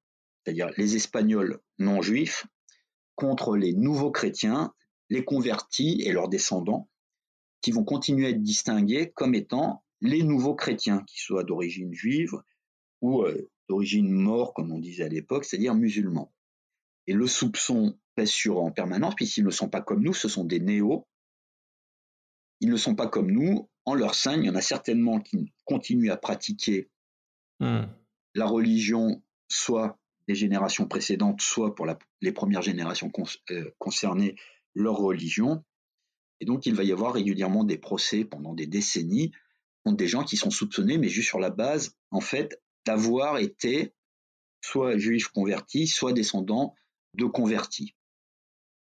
c'est-à-dire les Espagnols non juifs, contre les nouveaux chrétiens, les convertis et leurs descendants, qui vont continuer à être distingués comme étant les nouveaux chrétiens, qui soient d'origine juive ou euh, d'origine mort, comme on disait à l'époque, c'est-à-dire musulmans. Et le soupçon pèse sur en permanence, puisqu'ils ne sont pas comme nous, ce sont des néos. Ils ne sont pas comme nous. En leur sein, il y en a certainement qui continuent à pratiquer hmm. la religion, soit des générations précédentes, soit pour les premières générations euh, concernées, leur religion. Et donc, il va y avoir régulièrement des procès pendant des décennies contre des gens qui sont soupçonnés, mais juste sur la base, en fait, d'avoir été soit juifs convertis, soit descendants de convertis.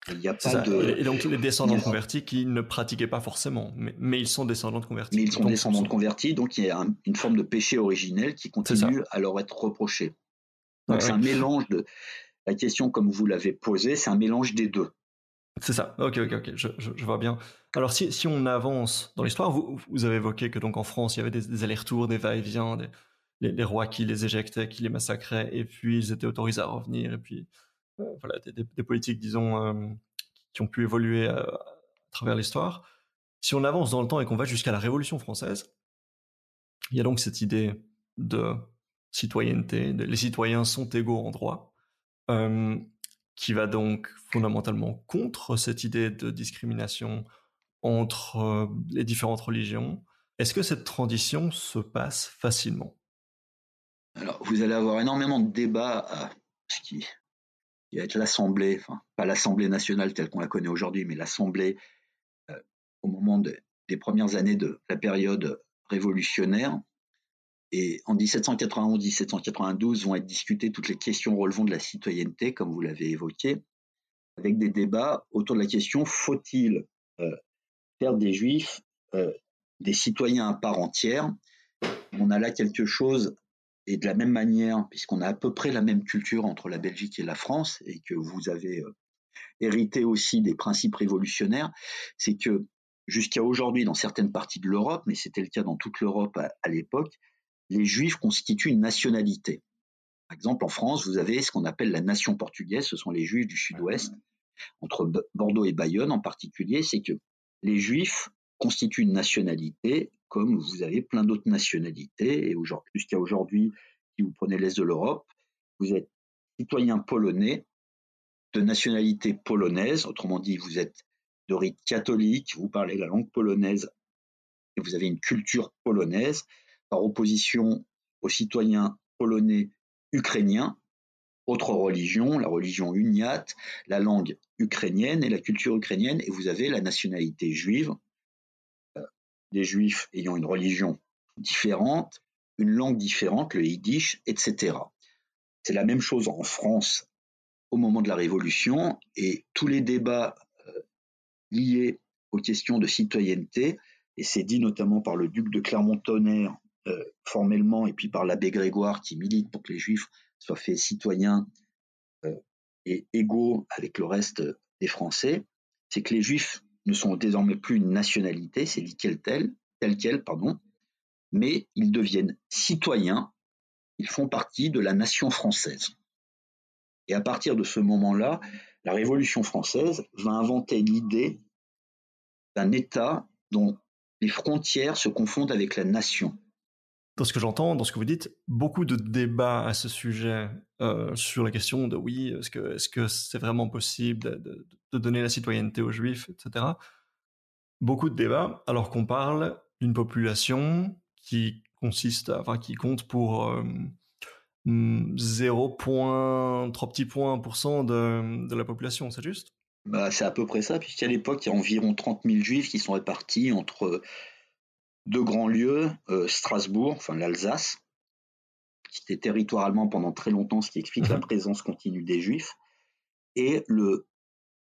Il n'y a pas de... Et donc les descendants de convertis qui ne pratiquaient pas forcément, mais, ils sont descendants de convertis. Mais ils sont descendants de convertis, donc il y a une forme de péché originel qui continue à leur être reproché. Donc c'est un mélange de... La question, comme vous l'avez posée, c'est un mélange des deux. C'est ça. Ok, ok, ok. Je, je, vois bien. Alors, si, si on avance dans l'histoire, vous, vous, avez évoqué que donc en France, il y avait des, allers-retours, des va-et-vient, les, rois qui les éjectaient, qui les massacraient, et puis ils étaient autorisés à revenir, et puis voilà, des, politiques, disons, euh, qui ont pu évoluer à, à travers l'histoire. Si on avance dans le temps et qu'on va jusqu'à la Révolution française, il y a donc cette idée de citoyenneté, de, les citoyens sont égaux en droit. Euh, qui va donc fondamentalement contre cette idée de discrimination entre euh, les différentes religions. Est-ce que cette transition se passe facilement? Alors, vous allez avoir énormément de débats, ce qui qui va être l'Assemblée, enfin pas l'Assemblée nationale telle qu'on la connaît aujourd'hui, mais l'Assemblée euh, au moment des premières années de la période révolutionnaire. Et en 1791-1792 vont être discutées toutes les questions relevant de la citoyenneté, comme vous l'avez évoqué, avec des débats autour de la question faut-il euh, faire des juifs euh, des citoyens à part entière? On a là quelque chose, et de la même manière, puisqu'on a à peu près la même culture entre la Belgique et la France, et que vous avez euh, hérité aussi des principes révolutionnaires, c'est que jusqu'à aujourd'hui, dans certaines parties de l'Europe, mais c'était le cas dans toute l'Europe à l'époque, les Juifs constituent une nationalité. Par exemple, en France, vous avez ce qu'on appelle la nation portugaise, ce sont les Juifs du Sud-Ouest, entre Bordeaux et Bayonne en particulier, c'est que les Juifs constituent une nationalité, comme vous avez plein d'autres nationalités, et jusqu'à aujourd'hui, si vous prenez l'Est de l'Europe, vous êtes citoyen polonais de nationalité polonaise, autrement dit, vous êtes de rite catholique, vous parlez la langue polonaise et vous avez une culture polonaise, par opposition aux citoyens polonais ukrainiens, autre religion, la religion uniate, la langue ukrainienne et la culture ukrainienne, et vous avez la nationalité juive, des juifs ayant une religion différente, une langue différente, le yiddish, etc. C'est la même chose en France au moment de la Révolution, et tous les débats euh, liés aux questions de citoyenneté, et c'est dit notamment par le duc de Clermont-Tonnerre euh, formellement, et puis par l'abbé Grégoire qui milite pour que les juifs soient faits citoyens euh, et égaux avec le reste des Français, c'est que les juifs ne sont désormais plus une nationalité, c'est dit quelle telle, telle quelle, pardon, mais ils deviennent citoyens, ils font partie de la nation française. Et à partir de ce moment-là, la Révolution française va inventer l'idée d'un État dont les frontières se confondent avec la nation dans ce que j'entends, dans ce que vous dites, beaucoup de débats à ce sujet euh, sur la question de oui, est-ce que est-ce que c'est vraiment possible de, donner la citoyenneté aux juifs, etc. Beaucoup de débats, alors qu'on parle d'une population qui consiste, enfin qui compte pour 0, euh, 3 petits points pour cent de, de la population, c'est juste? Bah, C'est à peu près ça, puisqu'à l'époque, il y a environ 30 000 juifs qui sont répartis entre deux grands lieux, euh, Strasbourg, enfin l'Alsace, qui était territoire allemand pendant très longtemps, ce qui explique la mhm. présence continue des Juifs, et le,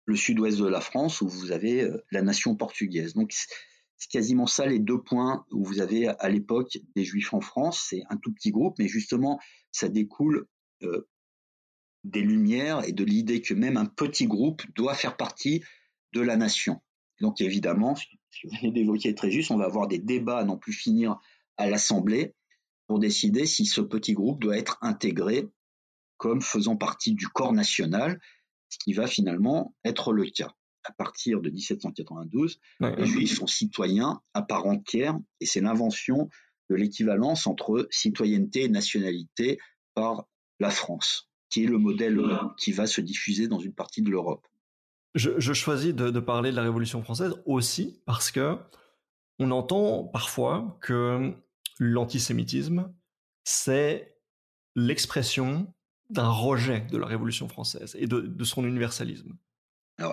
le sud-ouest de la France, où vous avez euh, la nation portugaise. Donc c'est quasiment ça les deux points où vous avez à l'époque des Juifs en France. C'est un tout petit groupe, mais justement, ça découle euh, des Lumières et de l'idée que même un petit groupe doit faire partie de la nation. Donc évidemment, ce que vous venez d'évoquer très juste, on va avoir des débats à n'en plus finir à l'Assemblée pour décider si ce petit groupe doit être intégré comme faisant partie du corps national, ce qui va finalement être le cas. À partir de 1792, les Juifs sont citoyens à part entière et c'est l'invention de l'équivalence entre citoyenneté et nationalité par la France, qui est le modèle qui va se diffuser dans une partie de l'Europe. Je, choisis de, parler de la Révolution française aussi parce que on entend parfois que l'antisémitisme, c'est l'expression d'un rejet de la Révolution française et de, son universalisme.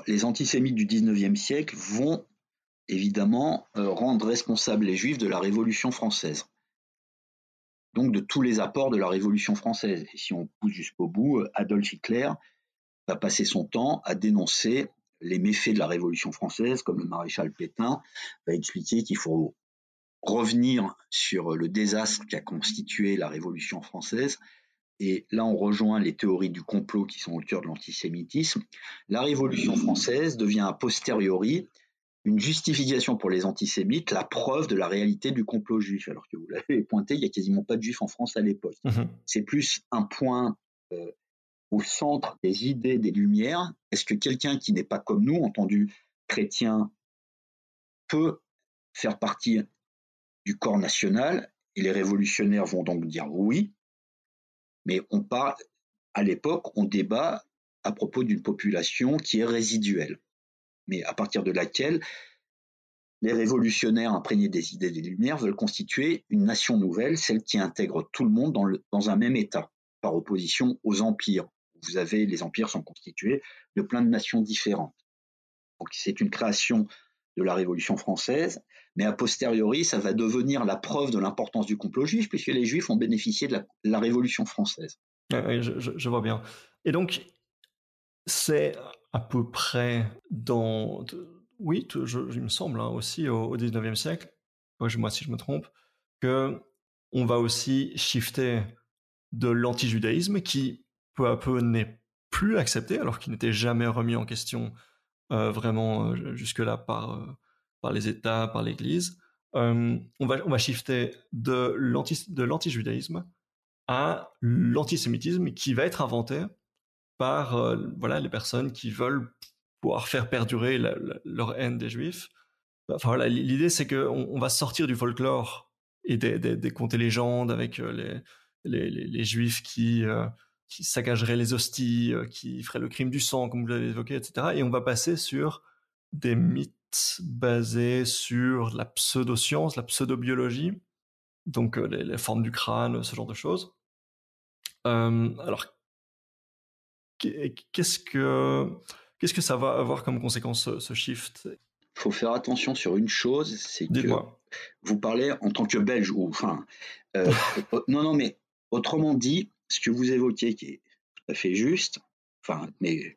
Les antisémites du 19e siècle vont évidemment euh, rendre responsables les juifs de la Révolution française. Donc de tous les apports de la Révolution française. Et si on pousse jusqu'au bout, euh, Adolf Hitler va passer son temps à dénoncer les méfaits de la Révolution française, comme le maréchal Pétain va expliquer qu'il faut revenir sur le désastre qui a constitué la Révolution française. Et là, on rejoint les théories du complot qui sont au cœur de l'antisémitisme. La Révolution française devient a posteriori une justification pour les antisémites, la preuve de la réalité du complot juif. Alors que vous l'avez pointé, il n'y a quasiment pas de juifs en France à l'époque. Mmh C'est plus un point euh, au centre des idées des Lumières Est-ce que quelqu'un qui n'est pas comme nous, entendu chrétien, peut faire partie du corps national? Et les révolutionnaires vont donc dire oui, mais on parle, à l'époque, on débat à propos d'une population qui est résiduelle, mais à partir de laquelle les révolutionnaires imprégnés des idées des Lumières veulent constituer une nation nouvelle, celle qui intègre tout le monde dans, dans un même État, par opposition aux empires vous avez les empires sont constitués de plein de nations différentes. Donc c'est une création de la Révolution française, mais a posteriori, ça va devenir la preuve de l'importance du complot juif, puisque les juifs ont bénéficié de la, Révolution française. Je, vois bien. Et donc, c'est à peu près dans... Oui, il me semble hein, aussi au, 19e siècle, moi si je me trompe, que on va aussi shifter de l'antijudaïsme qui peu à peu n'est plus accepté alors qu'il n'était jamais remis en question euh, vraiment euh, jusque-là par, euh, par les États, par l'Église. on, va, on va shifter de l'antijudaïsme à l'antisémitisme qui va être inventé par voilà, les personnes qui veulent pouvoir faire perdurer leur haine des juifs. Enfin, voilà, L'idée, c'est qu'on on va sortir du folklore et des, des, contes et légendes avec les, les, les, juifs qui, qui saccageraient les hosties, euh, qui feraient le crime du sang, comme vous l'avez évoqué, etc. Et on va passer sur des mythes basés sur la pseudo-science, la pseudo-biologie, donc euh, les, formes du crâne, ce genre de choses. Euh, alors, qu'est-ce que qu'est-ce que ça va avoir comme conséquence ce, shift? Il faut faire attention sur une chose, c'est que vous parlez en tant que Belge ou enfin non non mais autrement dit ce que vous évoquez qui est tout à fait juste, enfin, mais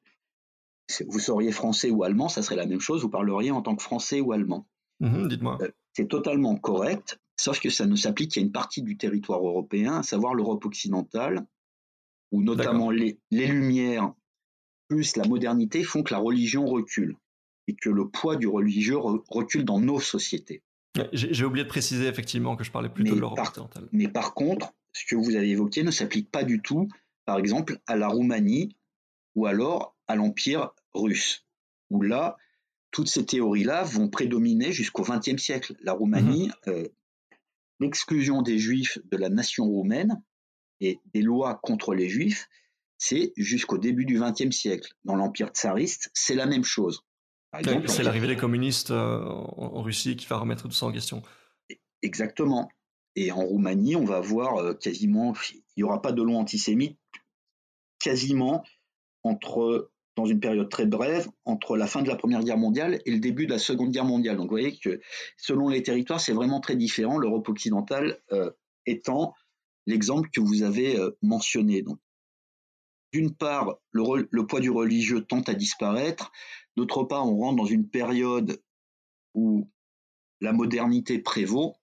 vous seriez français ou allemand, ça serait la même chose, vous parleriez en tant que français ou allemand. Mmh dites-moi. Euh, c'est totalement correct, sauf que ça ne s'applique qu'à une partie du territoire européen, à savoir l'Europe occidentale, où notamment les, Lumières plus la modernité font que la religion recule et que le poids du religieux recule dans nos sociétés. J'ai oublié de préciser effectivement que je parlais plutôt de l'Europe occidentale. Mais par contre, ce que vous avez évoqué ne s'applique pas du tout, par exemple, à la Roumanie ou alors à l'Empire russe, où là, toutes ces théories-là vont prédominer jusqu'au XXe siècle. La Roumanie, mhm. euh, l'exclusion des Juifs de la nation roumaine et des lois contre les Juifs, c'est jusqu'au début du XXe siècle. Dans l'Empire tsariste, c'est la même chose. C'est l'arrivée des communistes euh, en Russie qui va remettre tout ça en question. Exactement. Et en Roumanie, on va voir euh, quasiment, il n'y aura pas de loi antisémite, quasiment dans une période très brève, entre la fin de la Première Guerre mondiale et le début de la Seconde Guerre mondiale. Donc vous voyez que selon les territoires, c'est vraiment très différent, l'Europe occidentale euh, étant l'exemple que vous avez euh, mentionné. Donc, d'une part, le, poids du religieux tend à disparaître, d'autre part, on rentre dans une période où la modernité prévaut,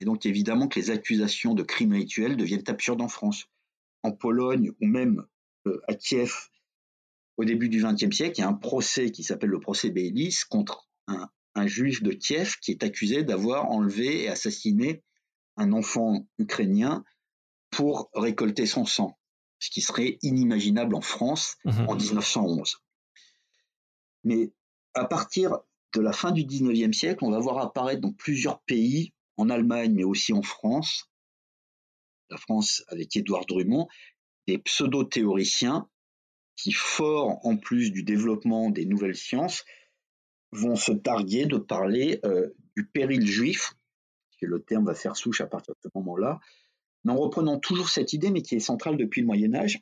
et donc évidemment que les accusations de crimes rituels deviennent absurdes en France. En Pologne ou même euh, à Kiev, au début du XXe siècle, il y a un procès qui s'appelle le procès Bélis contre un, juif de Kiev qui est accusé d'avoir enlevé et assassiné un enfant ukrainien pour récolter son sang, ce qui serait inimaginable en France mmh en 1911. Mais à partir de la fin du XIXe siècle, on va voir apparaître dans plusieurs pays en Allemagne, mais aussi en France, la France avec Édouard Drummond, des pseudo-théoriciens qui, forts en plus du développement des nouvelles sciences, vont se targuer de parler euh, du péril juif, que le terme va faire souche à partir de ce moment-là, mais en reprenant toujours cette idée, mais qui est centrale depuis le Moyen Âge,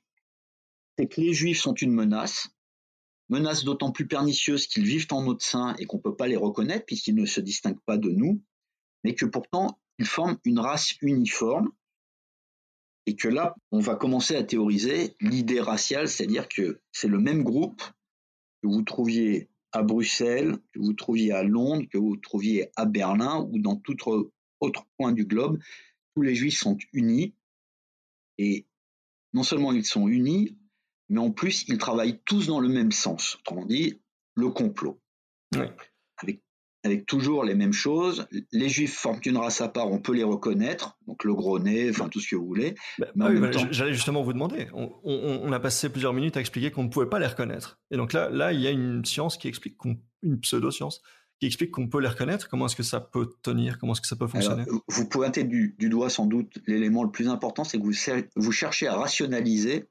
c'est que les juifs sont une menace, menace d'autant plus pernicieuse qu'ils vivent en notre sein et qu'on ne peut pas les reconnaître puisqu'ils ne se distinguent pas de nous, mais que pourtant ils forment une race uniforme et que là, on va commencer à théoriser l'idée raciale, c'est-à-dire que c'est le même groupe que vous trouviez à Bruxelles, que vous trouviez à Londres, que vous trouviez à Berlin ou dans tout autre point du globe. Tous les juifs sont unis et non seulement ils sont unis, mais en plus ils travaillent tous dans le même sens, autrement dit, le complot. Avec avec toujours les mêmes choses. Les juifs forment une race à part, on peut les reconnaître, donc le gros nez, enfin tout ce que vous voulez. Bah, bah j'allais justement vous demander, on, a passé plusieurs minutes à expliquer qu'on ne pouvait pas les reconnaître. Et donc là, là il y a une science qui explique, une pseudo-science, qui explique qu'on peut les reconnaître. Comment est-ce que ça peut tenir? Comment est-ce que ça peut fonctionner? Vous pointez du, du doigt sans doute l'élément le plus important, c'est que vous, vous cherchez à rationaliser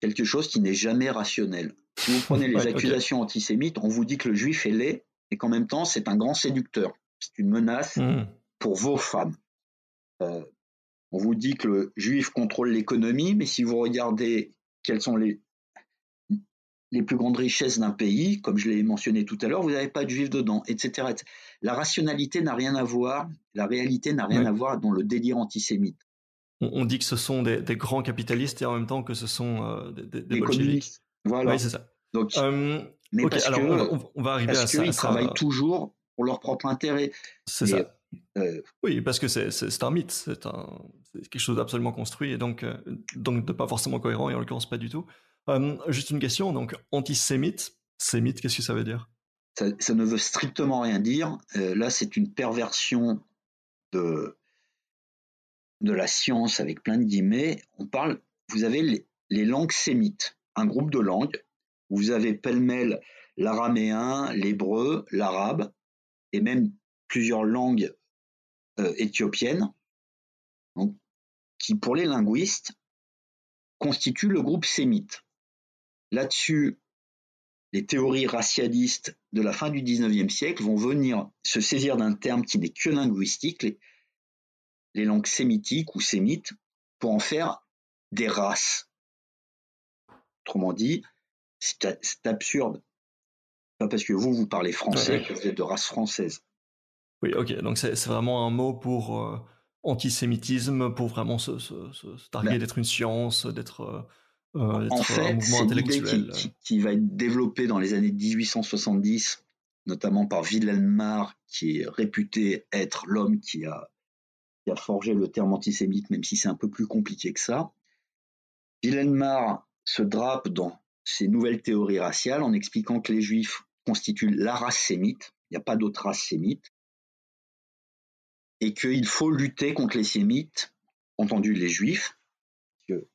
quelque chose qui n'est jamais rationnel. Si vous prenez les accusations antisémites, on vous dit que le juif est laid, et qu'en même temps, c'est un grand séducteur. C'est une menace mmh. pour vos femmes. Euh, on vous dit que le juif contrôle l'économie, mais si vous regardez quelles sont les, les plus grandes richesses d'un pays, comme je l'ai mentionné tout à l'heure, vous n'avez pas de juifs dedans, etc. La rationalité n'a rien à voir, la réalité n'a rien à voir dans le délire antisémite. On, dit que ce sont des, grands capitalistes et en même temps que ce sont euh, des, des. Voilà. Oui, c'est ça. Donc, euh, mais parce alors on, va, arriver à ça. Ils travaillent toujours pour leur propre intérêt. C'est ça. Euh, oui, parce que c'est un mythe, c'est quelque chose d'absolument construit et donc, donc de pas forcément cohérent et en l'occurrence pas du tout. Euh, juste une question, donc antisémite, sémite, qu'est-ce que ça veut dire? Ça, ne veut strictement rien dire. Euh, là, c'est une perversion de, de la science avec plein de guillemets. On parle, vous avez les, langues sémites, un groupe de langues. Vous avez pêle-mêle l'araméen, l'hébreu, l'arabe, et même plusieurs langues euh, éthiopiennes, qui pour les linguistes constituent le groupe sémite. Là-dessus, les théories racialistes de la fin du XIXe siècle vont venir se saisir d'un terme qui n'est que linguistique, les, langues sémitiques ou sémites, pour en faire des races. Autrement dit, c'est absurde. Pas parce que vous, vous parlez français que vous êtes de race française. Oui, ok. Donc c'est vraiment un mot pour euh, antisémitisme, pour vraiment se, targuer ben d'être une science, d'être euh, euh, en fait, c'est l'idée qui, qui, va être développée dans les années 1870, notamment par Wilhelm Marr, qui est réputé être l'homme qui a, qui a forgé le terme antisémite, même si c'est un peu plus compliqué que ça. Wilhelm Marr se drape dans ses nouvelles théories raciales en expliquant que les juifs constituent la race sémite, il n'y a pas d'autre race sémite, et qu'il faut lutter contre les sémites, entendu les juifs, que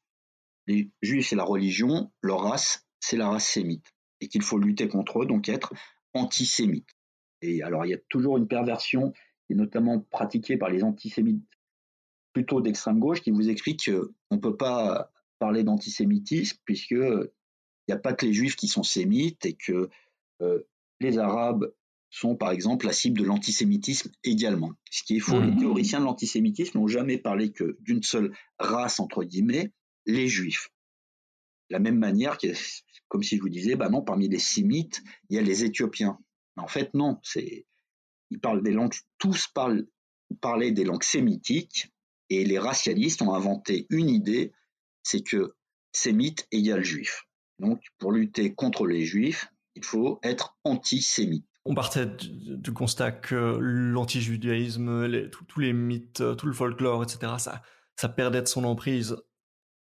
les juifs c'est la religion, leur race c'est la race sémite, et qu'il faut lutter contre eux, donc être antisémite. Et alors il y a toujours une perversion, est notamment pratiquée par les antisémites plutôt d'extrême gauche, qui vous explique qu'on ne peut pas parler d'antisémitisme puisque n'y a pas que les juifs qui sont sémites et que euh, les arabes sont par exemple la cible de l'antisémitisme également. Ce qui est faux, les mmh. théoriciens de l'antisémitisme n'ont jamais parlé que d'une seule race, entre guillemets, les juifs. De la même manière que, comme si je vous disais, bah non, parmi les sémites, il y a les éthiopiens. En fait, non, c'est, ils parlent des langues, tous parlent, parlaient des langues sémitiques, et les racialistes ont inventé une idée, c'est que sémite égale juif. Donc, pour lutter contre les juifs, il faut être antisémite. On partait du, constat que l'antijudaïsme, tous les mythes, tout le folklore, etc., ça, ça perdait de son emprise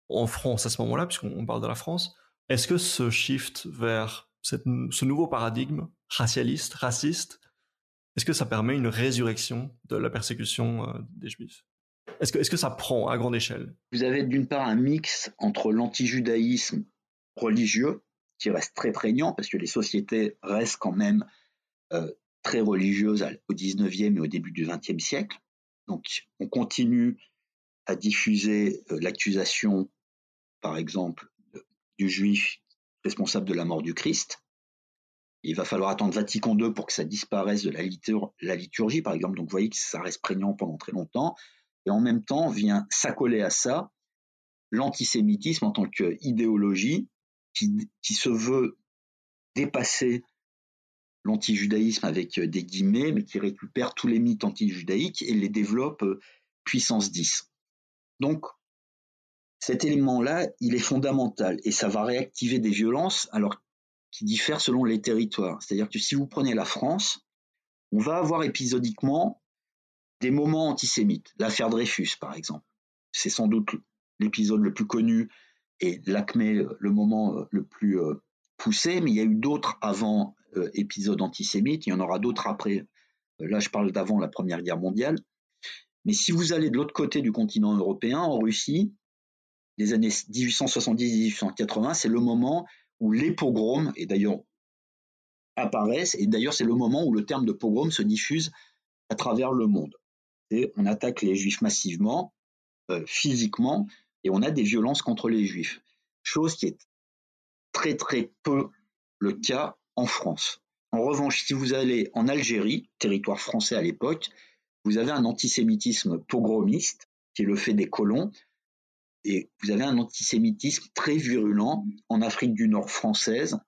en France à ce moment-là, puisqu'on parle de la France, est-ce que ce shift vers ce nouveau paradigme racialiste, raciste, est-ce que ça permet une résurrection de la persécution euh, des juifs? Est-ce que, est que ça prend à grande échelle? Vous avez d'une part un mix entre l'antijudaïsme religieux, qui reste très prégnant, parce que les sociétés restent quand même euh, très religieuses au 19e et au début du 20e siècle. Donc on continue à diffuser euh, l'accusation par exemple, du juif responsable de la mort du Christ. Il va falloir attendre Vatican II pour que ça disparaisse de la, liturgie, par exemple. Donc, vous voyez que ça reste prégnant pendant très longtemps. Et en même temps, vient s'accoler à ça l'antisémitisme en tant qu'idéologie qui, se veut dépasser l'antijudaïsme avec des guillemets, mais qui récupère tous les mythes antijudaïques et les développe euh, puissance 10. Donc, cet élément-là, il est fondamental et ça va réactiver des violences alors qui diffèrent selon les territoires. C'est-à-dire que si vous prenez la France, on va avoir épisodiquement des moments antisémites. L'affaire Dreyfus, par exemple. C'est sans doute l'épisode le plus connu et l'acmé, le moment euh, le plus euh, poussé, mais il y a eu d'autres avant euh, épisodes antisémites, il y en aura d'autres après. Là, je parle d'avant la Première Guerre mondiale. Mais si vous allez de l'autre côté du continent européen, en Russie, les années 1870-1880, c'est le moment où les pogroms, et d'ailleurs apparaissent, et d'ailleurs c'est le moment où le terme de pogrom se diffuse à travers le monde. Et on attaque les juifs massivement, euh, physiquement, et on a des violences contre les juifs. Chose qui est très très peu le cas en France. En revanche, si vous allez en Algérie, territoire français à l'époque, vous avez un antisémitisme pogromiste, qui est le fait des colons, et vous avez un antisémitisme très virulent en Afrique du Nord française,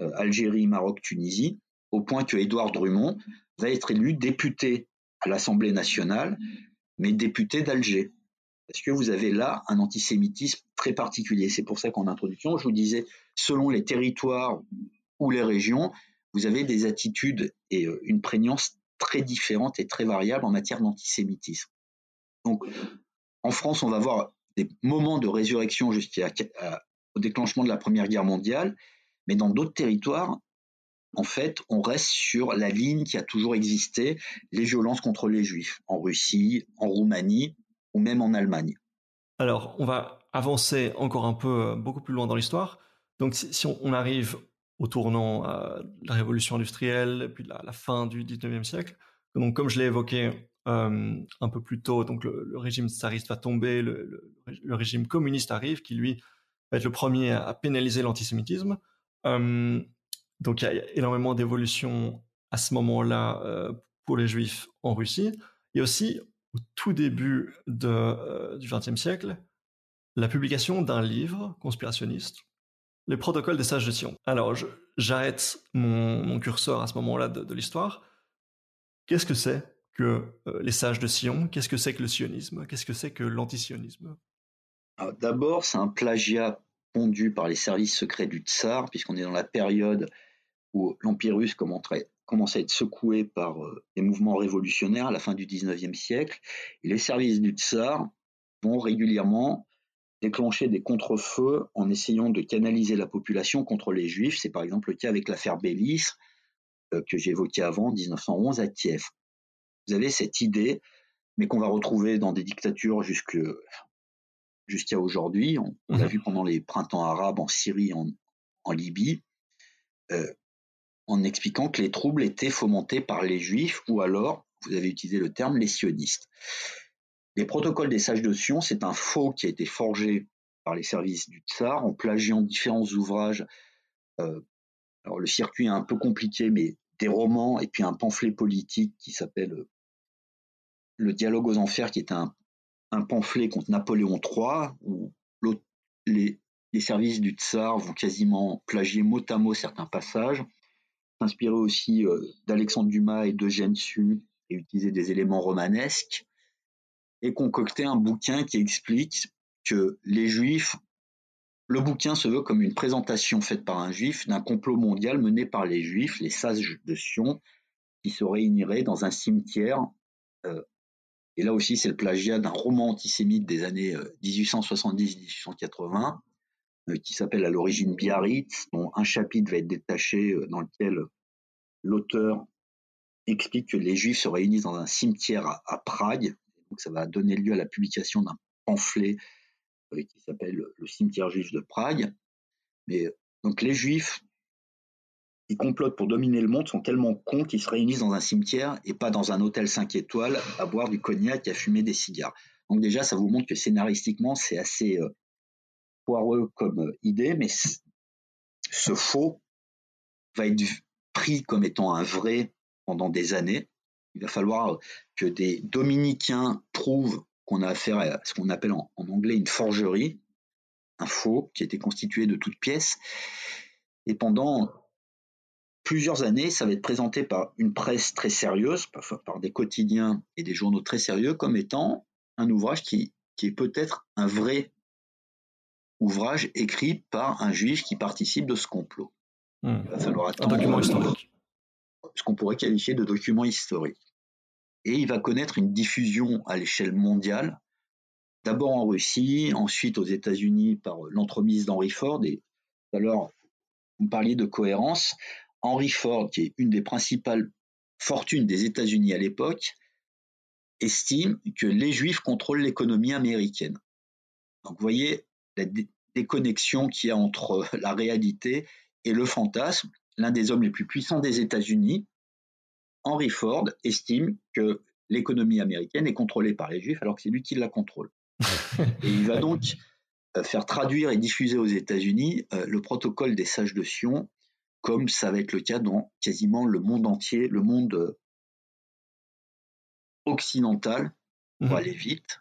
euh, Algérie, Maroc, Tunisie, au point que Édouard Drummond va être élu député à l'Assemblée nationale, mais député d'Alger. Parce que vous avez là un antisémitisme très particulier? C'est pour ça qu'en introduction, je vous disais, selon les territoires ou les régions, vous avez des attitudes et euh, une prégnance très différentes et très variables en matière d'antisémitisme. Donc, en France, on va voir des moments de résurrection jusqu'au déclenchement de la Première Guerre mondiale, mais dans d'autres territoires, en fait, on reste sur la ligne qui a toujours existé, les violences contre les juifs, en Russie, en Roumanie ou même en Allemagne. Alors, on va avancer encore un peu, euh, beaucoup plus loin dans l'histoire. Donc, si, on, arrive au tournant euh, de la révolution industrielle, puis la, la fin du 19e siècle, donc comme je l'ai évoqué euh, un peu plus tôt, donc le, régime tsariste va tomber, le, régime communiste arrive, qui lui va être le premier à, pénaliser l'antisémitisme. Donc il y a énormément d'évolutions à ce moment-là pour les juifs en Russie. Et aussi, au tout début de, du XXe siècle, la publication d'un livre conspirationniste, Les protocoles des sages de Sion. Alors j'arrête mon, curseur à ce moment-là de l'histoire. Qu'est-ce que c'est que euh, les sages de Sion? Qu'est-ce que c'est que le sionisme? Qu'est-ce que c'est que l'antisionisme? D'abord, c'est un plagiat pondu par les services secrets du tsar, puisqu'on est dans la période où l'Empire russe commençait à être secoué par euh, des mouvements révolutionnaires à la fin du XIXe siècle. Et les services du tsar vont régulièrement déclencher des contre-feux en essayant de canaliser la population contre les juifs. C'est par exemple le cas avec l'affaire Bélis, euh, que j'évoquais avant, 1911 à Kiev vous avez cette idée, mais qu'on va retrouver dans des dictatures jusqu'à aujourd'hui. On, l'a mhm. vu pendant les printemps arabes en Syrie, en, en Libye, euh, en expliquant que les troubles étaient fomentés par les juifs ou alors, vous avez utilisé le terme, les sionistes. Les protocoles des sages de Sion, c'est un faux qui a été forgé par les services du tsar en plagiant différents ouvrages. Euh, le circuit est un peu compliqué, mais des romans et puis un pamphlet politique qui s'appelle le dialogue aux enfers, qui est un, pamphlet contre Napoléon III, où les, services du tsar vont quasiment plagier mot à mot certains passages, s'inspirer aussi euh, d'Alexandre Dumas et d'Eugène Sue et utiliser des éléments romanesques, et concocter un bouquin qui explique que les juifs, le bouquin se veut comme une présentation faite par un juif d'un complot mondial mené par les juifs, les sages de Sion, qui se réuniraient dans un cimetière euh, et là aussi, c'est le plagiat d'un roman antisémite des années 1870-1880, euh, qui s'appelle à l'origine Biarritz, dont un chapitre va être détaché euh, dans lequel l'auteur explique que les Juifs se réunissent dans un cimetière à, Prague. Donc ça va donner lieu à la publication d'un pamphlet qui s'appelle Le cimetière juif de Prague. Mais donc les Juifs qui complotent pour dominer le monde sont tellement cons qu'ils se réunissent dans un cimetière et pas dans un hôtel 5 étoiles à boire du cognac et à fumer des cigares. Donc déjà, ça vous montre que scénaristiquement, c'est assez euh, comme euh, idée, mais ce faux va être pris comme étant un vrai pendant des années. Il va falloir que des dominicains prouvent qu'on a affaire à ce qu'on appelle en, en anglais une forgerie, un faux qui été constitué de toutes pièces. Et pendant plusieurs années, ça va être présenté par une presse très sérieuse, par, des quotidiens et des journaux très sérieux, comme étant un ouvrage qui, est peut-être un vrai ouvrage écrit par un juif qui participe de ce complot. Hmm. Il va falloir attendre. Un document historique. Ce qu'on pourrait qualifier de document historique. Et il va connaître une diffusion à l'échelle mondiale, d'abord en Russie, ensuite aux États-Unis par l'entremise d'Henry Ford. Et alors, vous parliez de cohérence. Henry Ford, qui est une des principales fortunes des États-Unis à l'époque, estime que les Juifs contrôlent l'économie américaine. Donc vous voyez la déconnexion qu'il y a entre la réalité et le fantasme. L'un des hommes les plus puissants des États-Unis, Henry Ford, estime que l'économie américaine est contrôlée par les Juifs alors que c'est lui qui la contrôle. et il va donc euh, faire traduire et diffuser aux États-Unis euh, le protocole des sages de Sion comme ça va être le cas dans quasiment le monde entier, le monde euh, occidental, pour mmh aller vite,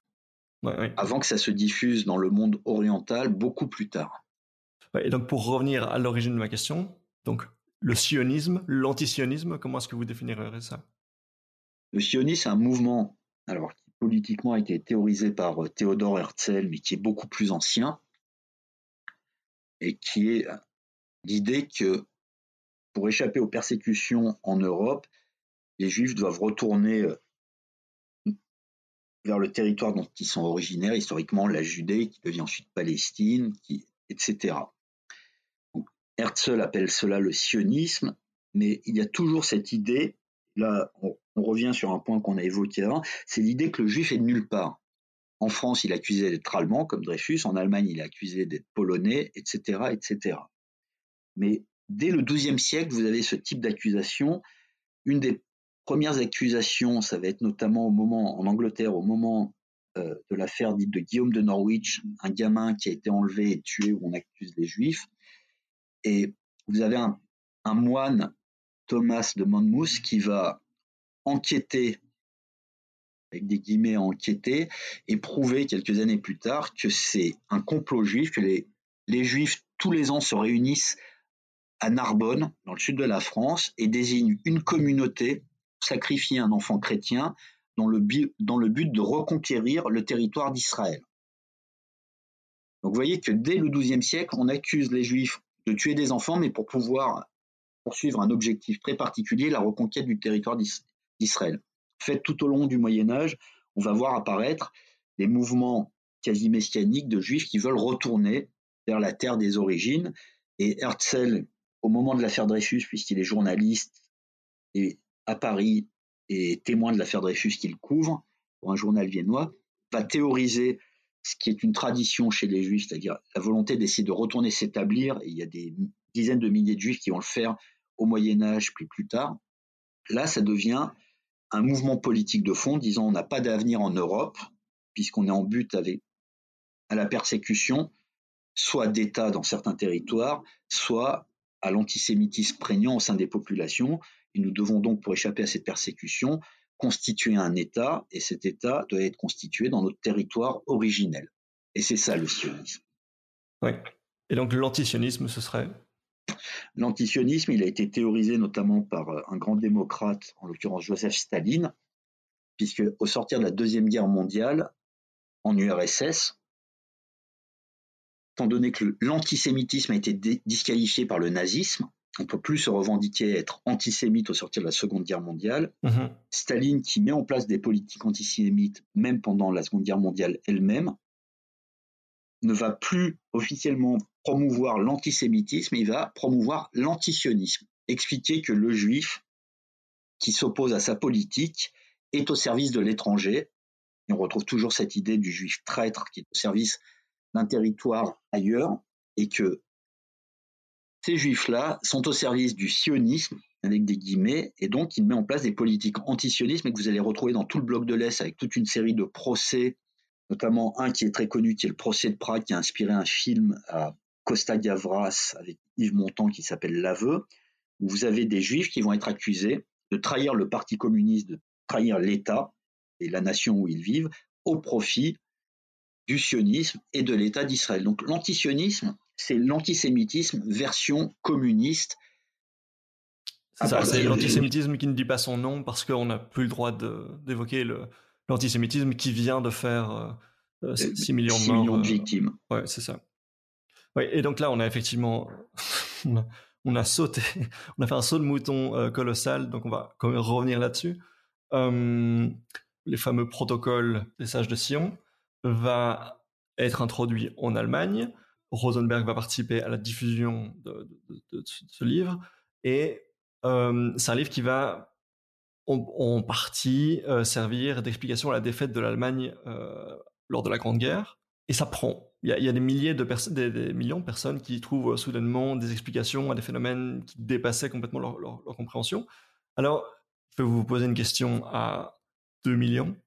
avant que ça se diffuse dans le monde oriental beaucoup plus tard. et donc pour revenir à l'origine de ma question, donc le sionisme, l'antisionisme, comment est-ce que vous définirez ça? Le sionisme, c'est un mouvement alors, qui politiquement a été théorisé par euh, Théodore Herzl, mais qui est beaucoup plus ancien, et qui est l'idée que pour échapper aux persécutions en Europe, les Juifs doivent retourner euh, vers le territoire dont ils sont originaires, historiquement la Judée, qui devient ensuite Palestine, etc. Herzl appelle cela le sionisme, mais il y a toujours cette idée, là on, revient sur un point qu'on a évoqué avant, c'est l'idée que le juif est de nulle part. En France, il est accusé d'être allemand, comme Dreyfus, en Allemagne, il est accusé d'être polonais, etc., etc. Mais dès le XIIe siècle, vous avez ce type d'accusation. Une des premières accusations, ça va être notamment au moment, en Angleterre, au moment euh, de l'affaire dite de Guillaume de Norwich, un gamin qui a été enlevé et tué où on accuse les juifs. Et vous avez un, moine, Thomas de Monmouth, qui va enquêter, avec des guillemets enquêter, et prouver quelques années plus tard que c'est un complot juif, que les, juifs tous les ans se réunissent à Narbonne, dans le sud de la France, et désignent une communauté sacrifier un enfant chrétien dans le, but de reconquérir le territoire d'Israël. Donc vous voyez que dès le XIIe siècle, on accuse les juifs de tuer des enfants, mais pour pouvoir poursuivre un objectif très particulier, la reconquête du territoire d'Israël. Fait tout au long du Moyen Âge, on va voir apparaître des mouvements quasi messianiques de juifs qui veulent retourner vers la terre des origines. Et Herzl, au moment de l'affaire Dreyfus, puisqu'il est journaliste à Paris et témoin de l'affaire Dreyfus qu'il couvre pour un journal viennois, va théoriser ce qui est une tradition chez les juifs, c'est-à-dire la volonté d'essayer de retourner s'établir. Il y a des dizaines de milliers de juifs qui vont le faire au Moyen Âge, puis plus tard. Là, ça devient un mouvement politique de fond, disant on n'a pas d'avenir en Europe, puisqu'on est en but avec, à la persécution, soit d'État dans certains territoires, soit à l'antisémitisme prégnant au sein des populations. Et nous devons donc, pour échapper à cette persécution, constituer un État, et cet État doit être constitué dans notre territoire originel. Et c'est ça le sionisme. Oui. Et donc l'antisionisme, ce serait? L'antisionisme, il a été théorisé notamment par euh, un grand démocrate, en l'occurrence Joseph Staline, puisque au sortir de la Deuxième Guerre mondiale, en URSS, étant donné que l'antisémitisme a été disqualifié par le nazisme, on ne peut plus se revendiquer être antisémite au sortir de la Seconde Guerre mondiale. Mhm. Staline, qui met en place des politiques antisémites, même pendant la Seconde Guerre mondiale elle-même, ne va plus officiellement promouvoir l'antisémitisme, il va promouvoir l'antisionisme. Expliquer que le juif, qui s'oppose à sa politique, est au service de l'étranger. Et on retrouve toujours cette idée du juif traître qui est au service d'un territoire ailleurs, et que ces juifs-là sont au service du sionisme, avec des guillemets, et donc il met en place des politiques antisionisme et que vous allez retrouver dans tout le bloc de l'Est avec toute une série de procès, notamment un qui est très connu, qui est le procès de Prague, qui a inspiré un film à Costa Gavras avec Yves Montand qui s'appelle L'aveu, où vous avez des juifs qui vont être accusés de trahir le Parti communiste, de trahir l'État et la nation où ils vivent au profit du sionisme et de l'État d'Israël. Donc l'antisionisme, c'est l'antisémitisme version communiste. C'est l'antisémitisme qui ne dit pas son nom parce qu'on n'a plus le droit d'évoquer l'antisémitisme qui vient de faire 6 euh, millions de millions de euh, victimes. ouais, c'est ça. Ouais, et donc là, on a effectivement, on a, sauté, on a fait un saut de mouton euh, colossal, donc on va quand même revenir là-dessus. les fameux protocoles des sages de Sion va être introduit en Allemagne Rosenberg va participer à la diffusion de, ce livre. Et euh, c'est un livre qui va en, partie euh, servir d'explication à la défaite de l'Allemagne euh, lors de la Grande Guerre. Et ça prend. Il y a, des milliers de personnes, des, millions de personnes qui trouvent soudainement des explications à des phénomènes qui dépassaient complètement leur, leur compréhension. Alors, je vais vous poser une question à 2 millions.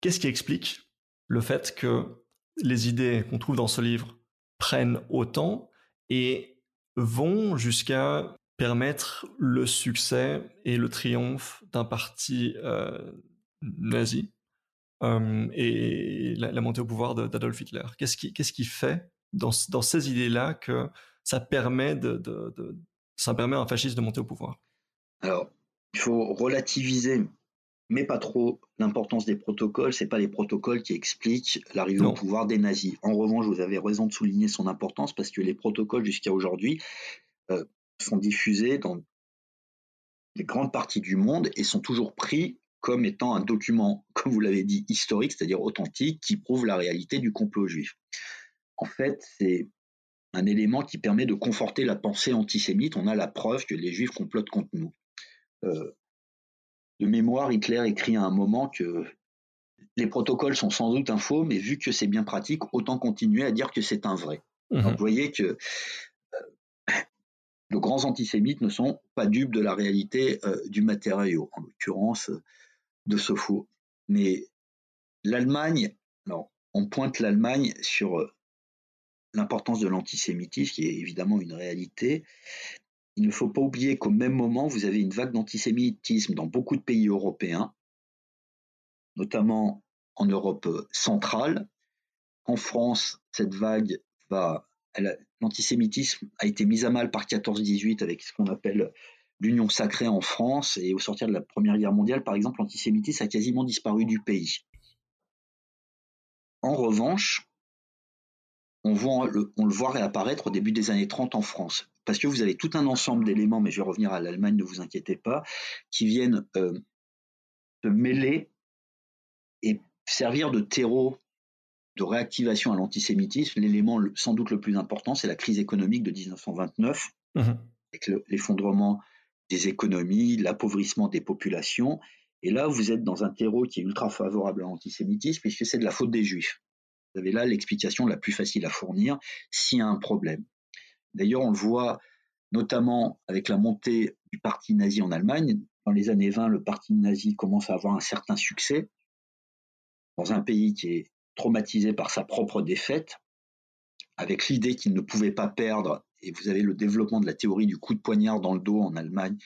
Qu'est-ce qui explique le fait que les idées qu'on trouve dans ce livre prennent autant et vont jusqu'à permettre le succès et le triomphe d'un parti euh, nazi et la, montée au pouvoir d'Adolf Hitler. Qu'est-ce qui, fait dans, ces idées-là que ça permet à un fasciste de monter au pouvoir? Alors, il faut relativiser, mais pas trop, l'importance des protocoles. C'est pas les protocoles qui expliquent l'arrivée au pouvoir des nazis. En revanche, vous avez raison de souligner son importance parce que les protocoles jusqu'à aujourd'hui euh, sont diffusés dans des grandes parties du monde et sont toujours pris comme étant un document, comme vous l'avez dit, historique, c'est-à-dire authentique, qui prouve la réalité du complot juif. En fait, c'est un élément qui permet de conforter la pensée antisémite. On a la preuve que les juifs complotent contre nous. Euh, de mémoire, Hitler écrit à un moment que les protocoles sont sans doute un faux, mais vu que c'est bien pratique, autant continuer à dire que c'est un vrai. Mhm. vous voyez que de grands antisémites ne sont pas dupes de la réalité euh, du matériau, en l'occurrence euh, de ce faux. Mais l'Allemagne, alors on pointe l'Allemagne sur euh, l'importance de l'antisémitisme, qui est évidemment une réalité. Il ne faut pas oublier qu'au même moment, vous avez une vague d'antisémitisme dans beaucoup de pays européens, notamment en Europe centrale. En France, cette vague va l'antisémitisme a été mis à mal par 14-18 avec ce qu'on appelle l'union sacrée en France et au sortir de la Première Guerre mondiale, par exemple, l'antisémitisme a quasiment disparu du pays. En revanche, on, le voit réapparaître au début des années 30 en France, parce que vous avez tout un ensemble d'éléments, mais je vais revenir à l'Allemagne, ne vous inquiétez pas, qui viennent euh, se mêler et servir de terreau de réactivation à l'antisémitisme, l'élément sans doute le plus important, c'est la crise économique de 1929, mmh avec l'effondrement des économies, l'appauvrissement des populations. Et là, vous êtes dans un terreau qui est ultra favorable à l'antisémitisme, puisque c'est de la faute des juifs. Vous avez là l'explication la plus facile à fournir s'il y a un problème. D'ailleurs, on le voit notamment avec la montée du parti nazi en Allemagne. Dans les années 20, le parti nazi commence à avoir un certain succès dans un pays qui est traumatisé par sa propre défaite, avec l'idée qu'il ne pouvait pas perdre, et vous avez le développement de la théorie du coup de poignard dans le dos en Allemagne,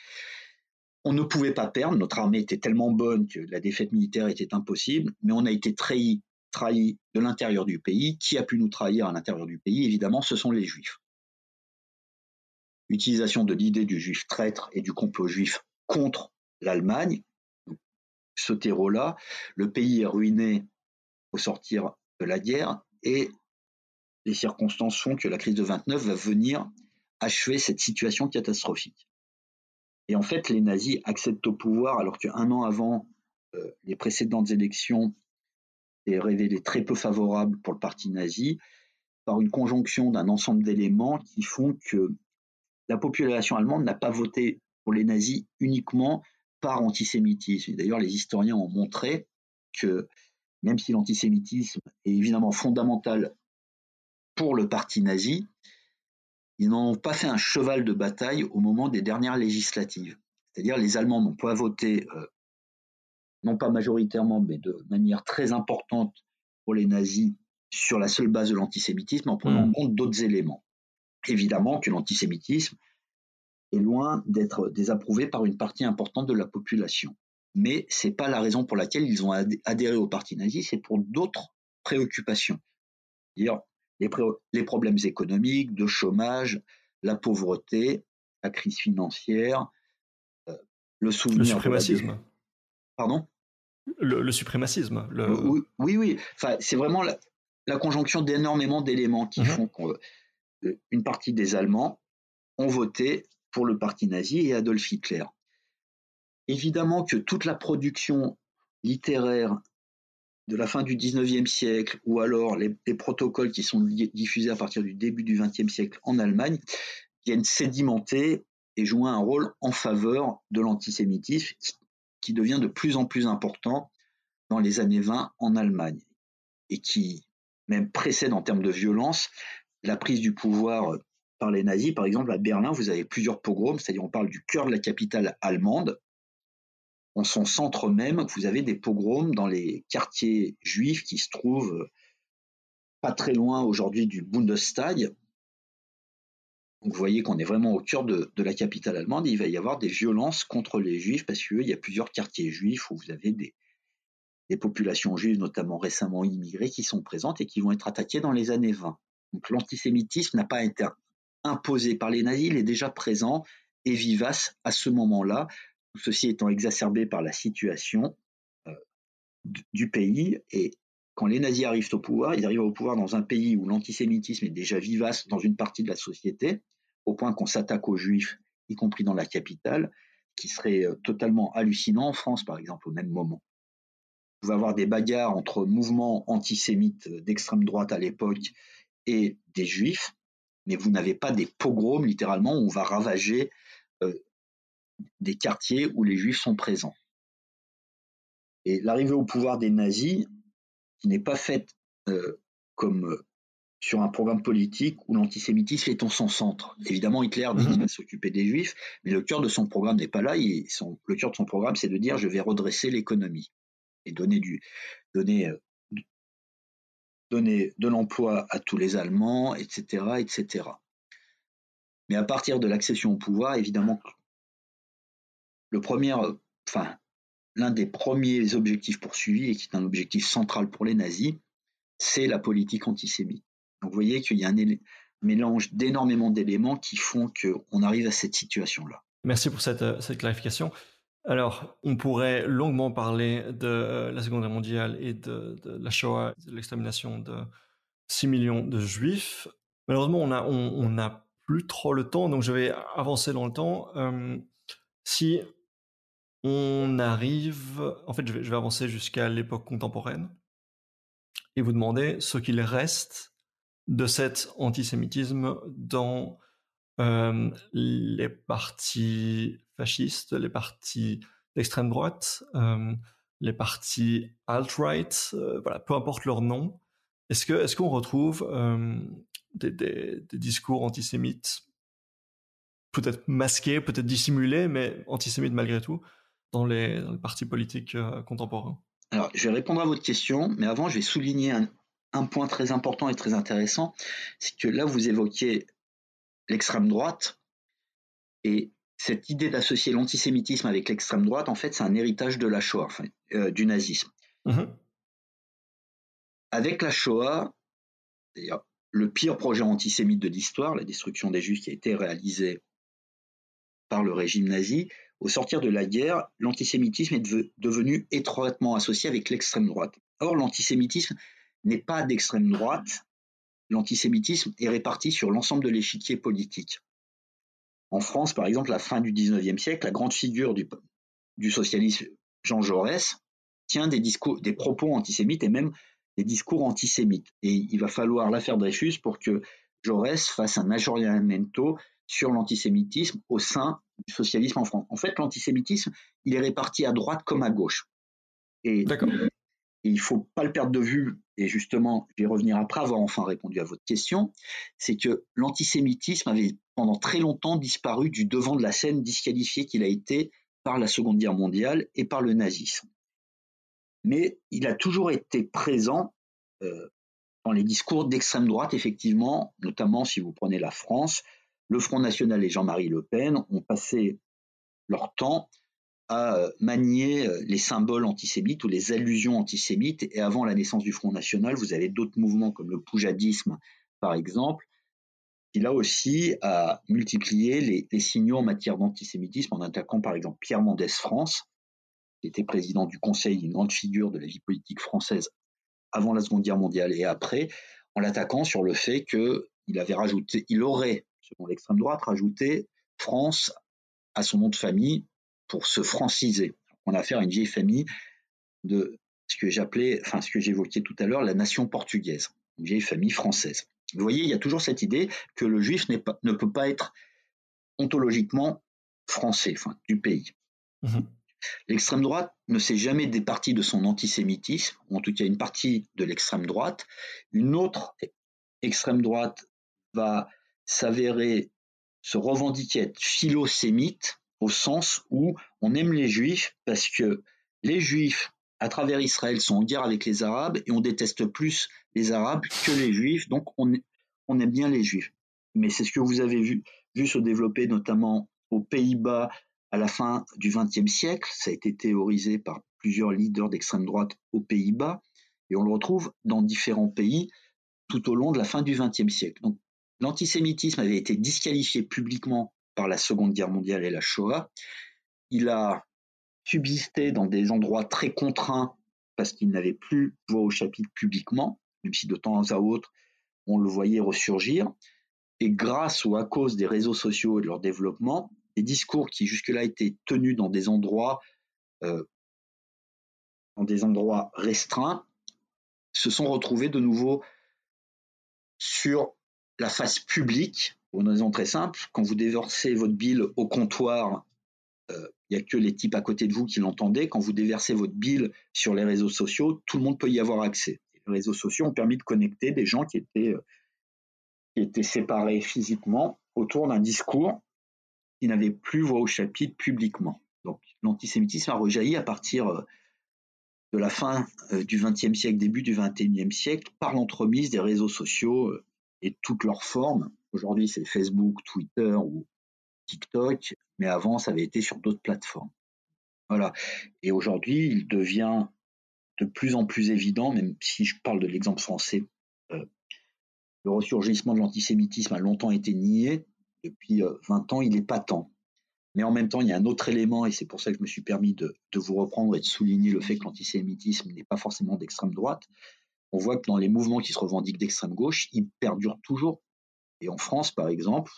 on ne pouvait pas perdre, notre armée était tellement bonne que la défaite militaire était impossible, mais on a été trahi, trahi de l'intérieur du pays. Qui a pu nous trahir à l'intérieur du pays? Évidemment, ce sont les juifs. Utilisation de l'idée du juif traître et du complot juif contre l'Allemagne, ce terreau-là, le pays est ruiné au sortir de la guerre et les circonstances font que la crise de 29 va venir achever cette situation catastrophique. Et en fait, les nazis accèdent au pouvoir alors qu'un an avant euh, les précédentes élections est révélé très peu favorable pour le parti nazi par une conjonction d'un ensemble d'éléments qui font que la population allemande n'a pas voté pour les nazis uniquement par antisémitisme. D'ailleurs, les historiens ont montré que même si l'antisémitisme est évidemment fondamental pour le parti nazi, ils n'ont pas fait un cheval de bataille au moment des dernières législatives. C'est-à-dire les Allemands n'ont pas voté, euh, non pas majoritairement, mais de manière très importante pour les nazis sur la seule base de l'antisémitisme en prenant en mmh. compte d'autres éléments. Évidemment que l'antisémitisme est loin d'être désapprouvé par une partie importante de la population mais c'est pas la raison pour laquelle ils ont adhéré au parti nazi, c'est pour d'autres préoccupations. Dire les, les, problèmes économiques, de chômage, la pauvreté, la crise financière, euh, le souvenir. Le suprémacisme. Pardon? Le, suprémacisme. Oui, oui. Enfin, c'est vraiment la, conjonction d'énormément d'éléments qui mmh font qu'une euh, partie des Allemands ont voté pour le parti nazi et Adolf Hitler. Évidemment que toute la production littéraire de la fin du XIXe siècle ou alors les, protocoles qui sont diffusés à partir du début du XXe siècle en Allemagne viennent sédimenter et jouer un rôle en faveur de l'antisémitisme qui devient de plus en plus important dans les années 20 en Allemagne et qui même précède en termes de violence la prise du pouvoir par les nazis. Par exemple, à Berlin, vous avez plusieurs pogroms, c'est-à-dire on parle du cœur de la capitale allemande, en son centre même, vous avez des pogroms dans les quartiers juifs qui se trouvent euh, pas très loin aujourd'hui du Bundestag. vous voyez qu'on est vraiment au cœur de, la capitale allemande. il va y avoir des violences contre les juifs parce qu'il y a plusieurs quartiers juifs où vous avez des, des populations juives, notamment récemment immigrées, qui sont présentes et qui vont être attaquées dans les années 20. L'antisémitisme n'a pas été imposé par les nazis, il est déjà présent et vivace à ce moment-là, ceci étant exacerbé par la situation euh, du pays. Et quand les nazis arrivent au pouvoir, ils arrivent au pouvoir dans un pays où l'antisémitisme est déjà vivace dans une partie de la société, au point qu'on s'attaque aux juifs, y compris dans la capitale, qui serait euh, totalement hallucinant en France, par exemple, au même moment. Vous pouvez avoir des bagarres entre mouvements antisémites d'extrême droite à l'époque et des juifs, mais vous n'avez pas des pogroms, littéralement, où on va ravager euh, des quartiers où les juifs sont présents. Et l'arrivée au pouvoir des nazis, qui n'est pas faite euh, comme euh, sur un programme politique où l'antisémitisme est en son centre. Évidemment, Hitler dit qu'il va s'occuper des juifs, mais le cœur de son programme n'est pas là. le cœur de son programme, c'est de dire je vais redresser l'économie et donner du donner donner de l'emploi à tous les Allemands, etc., etc. Mais à partir de l'accession au pouvoir, évidemment, le premier, l'un des premiers objectifs poursuivis et qui est un objectif central pour les nazis, c'est la politique antisémite. Donc vous voyez qu'il y a un mélange d'énormément d'éléments qui font qu'on arrive à cette situation-là. Merci pour cette clarification. Alors, on pourrait longuement parler de la Seconde Guerre mondiale et de, la Shoah, de l'extermination de 6 millions de Juifs. Malheureusement, on n'a plus trop le temps, donc je vais avancer dans le temps. Euh, si on arrive, en fait, je vais, avancer jusqu'à l'époque contemporaine et vous demander ce qu'il reste de cet antisémitisme dans euh, les partis fascistes, les partis d'extrême droite, euh, les partis alt-right, euh, voilà, peu importe leur nom. Est-ce que est-ce qu'on retrouve des, discours antisémites, peut-être masqués, peut-être dissimulés, mais antisémites malgré tout, dans les, partis politiques contemporains? Alors, je vais répondre à votre question, mais avant, je vais souligner un, un point très important et très intéressant, c'est que là, vous évoquiez l'extrême droite. Et cette idée d'associer l'antisémitisme avec l'extrême droite, en fait, c'est un héritage de la Shoah, euh, du nazisme. Mhm. Avec la Shoah, le pire projet antisémite de l'histoire, la destruction des Juifs qui a été réalisée par le régime nazi, au sortir de la guerre, l'antisémitisme est devenu étroitement associé avec l'extrême droite. Or, l'antisémitisme n'est pas d'extrême droite, l'antisémitisme est réparti sur l'ensemble de l'échiquier politique. En France, par exemple, à la fin du XIXe siècle, la grande figure du, socialisme, Jean Jaurès, tient des, discours, des propos antisémites et même des discours antisémites. Et il va falloir l'affaire Dreyfus pour que Jaurès fasse un aggiornamento sur l'antisémitisme au sein du socialisme en France. En fait, l'antisémitisme, il est réparti à droite comme à gauche. Et il il faut pas le perdre de vue, et justement, je vais revenir après avoir enfin répondu à votre question, c'est que l'antisémitisme avait pendant très longtemps disparu du devant de la scène, disqualifié qu'il a été par la Seconde Guerre mondiale et par le nazisme. Mais il a toujours été présent euh, dans les discours d'extrême droite, effectivement, notamment si vous prenez la France, le Front National et Jean-Marie Le Pen ont passé leur temps à euh, manier euh, les symboles antisémites ou les allusions antisémites. Et avant la naissance du Front National, vous avez d'autres mouvements comme le poujadisme, par exemple, qui là aussi a multiplié les, signaux en matière d'antisémitisme en attaquant par exemple Pierre Mendès France, qui était président du Conseil, une grande figure de la vie politique française avant la Seconde Guerre mondiale et après, en l'attaquant sur le fait qu'il avait rajouté, il aurait, selon l'extrême droite, rajouté France à son nom de famille pour se franciser. On a affaire à une vieille famille de ce que j'appelais, enfin ce que j'évoquais tout à l'heure, la nation portugaise, une vieille famille française. Vous voyez, il y a toujours cette idée que le juif ne peut pas être ontologiquement français, enfin du pays. Mhm. L'extrême droite ne s'est jamais départie de son antisémitisme, ou en tout cas une partie de l'extrême droite. Une autre extrême droite va s'avérer se revendiquer être philosémite, au sens où on aime les juifs parce que les juifs, à travers Israël, sont en guerre avec les Arabes et on déteste plus les Arabes que les juifs, donc on, aime bien les juifs. Mais c'est ce que vous avez vu, vu se développer notamment aux Pays-Bas à la fin du XXe siècle. Ça a été théorisé par plusieurs leaders d'extrême droite aux Pays-Bas, et on le retrouve dans différents pays tout au long de la fin du XXe siècle. Donc, l'antisémitisme avait été disqualifié publiquement par la Seconde Guerre mondiale et la Shoah. Il a subsisté dans des endroits très contraints parce qu'il n'avait plus voix au chapitre publiquement, même si de temps à autre on le voyait ressurgir. Et grâce ou à cause des réseaux sociaux et de leur développement, les discours qui jusque-là étaient tenus euh, dans des endroits restreints, se sont retrouvés de nouveau sur la face publique, pour une raison très simple. Quand vous déversez votre bile au comptoir, euh, il n'y a que les types à côté de vous qui l'entendaient. Quand vous déversez votre bile sur les réseaux sociaux, tout le monde peut y avoir accès. Les réseaux sociaux ont permis de connecter des gens qui étaient, euh, séparés physiquement autour d'un discours qui n'avait plus voix au chapitre publiquement. Donc l'antisémitisme a rejailli à partir euh, de la fin du XXe siècle, début du XXIe siècle, par l'entremise des réseaux sociaux et toutes leurs formes. Aujourd'hui, c'est Facebook, Twitter ou TikTok, mais avant, ça avait été sur d'autres plateformes. Voilà. Et aujourd'hui, il devient de plus en plus évident, même si je parle de l'exemple français, euh, le ressurgissement de l'antisémitisme a longtemps été nié. Depuis 20 ans, il est patent. Mais en même temps, il y a un autre élément, et c'est pour ça que je me suis permis de, vous reprendre et de souligner le fait que l'antisémitisme n'est pas forcément d'extrême droite. On voit que dans les mouvements qui se revendiquent d'extrême gauche, ils perdurent toujours. Et en France, par exemple,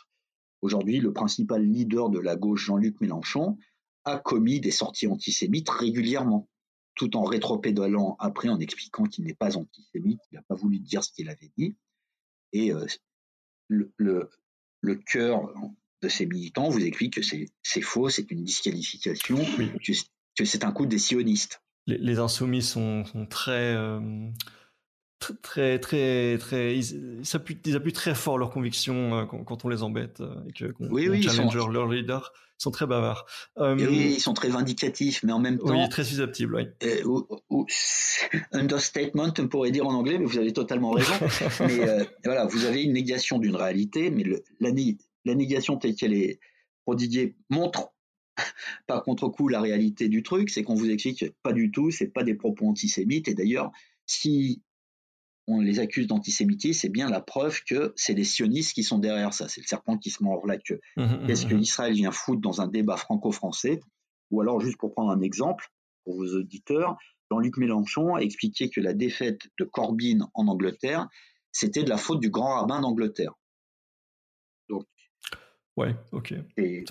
aujourd'hui, le principal leader de la gauche, Jean-Luc Mélenchon, a commis des sorties antisémites régulièrement, tout en rétropédalant après en expliquant qu'il n'est pas antisémite, il n'a pas voulu dire ce qu'il avait dit. Et euh, le, le, le cœur de ces militants vous explique que c'est faux, c'est une disqualification, que, c'est un coup des sionistes. Les, insoumis sont, très, euh, très, très, très, ils, appuient, très fort leurs convictions euh, quand, on les embête euh, et que oui, oui, challenge sont... leur leader. Ils sont très bavards. oui, ils sont très vindicatifs, mais en même temps. Oui, très susceptibles, oui. understatement, on pourrait dire en anglais, mais vous avez totalement raison. mais voilà, vous avez une négation d'une réalité, mais l'année la négation telle qu'elle est prodiguée montre par contre-coup la réalité du truc, c'est qu'on vous explique pas du tout, c'est pas des propos antisémites. Et d'ailleurs, si on les accuse d'antisémitisme, c'est bien la preuve que c'est les sionistes qui sont derrière ça. C'est le serpent qui se mord la queue. Mmh, mmh, Qu'est-ce que mmh. l'Israël vient foutre dans un débat franco-français? Ou alors, juste pour prendre un exemple, pour vos auditeurs, Jean-Luc Mélenchon a expliqué que la défaite de Corbyn en Angleterre, c'était de la faute du grand rabbin d'Angleterre. Ouais, ok. Et,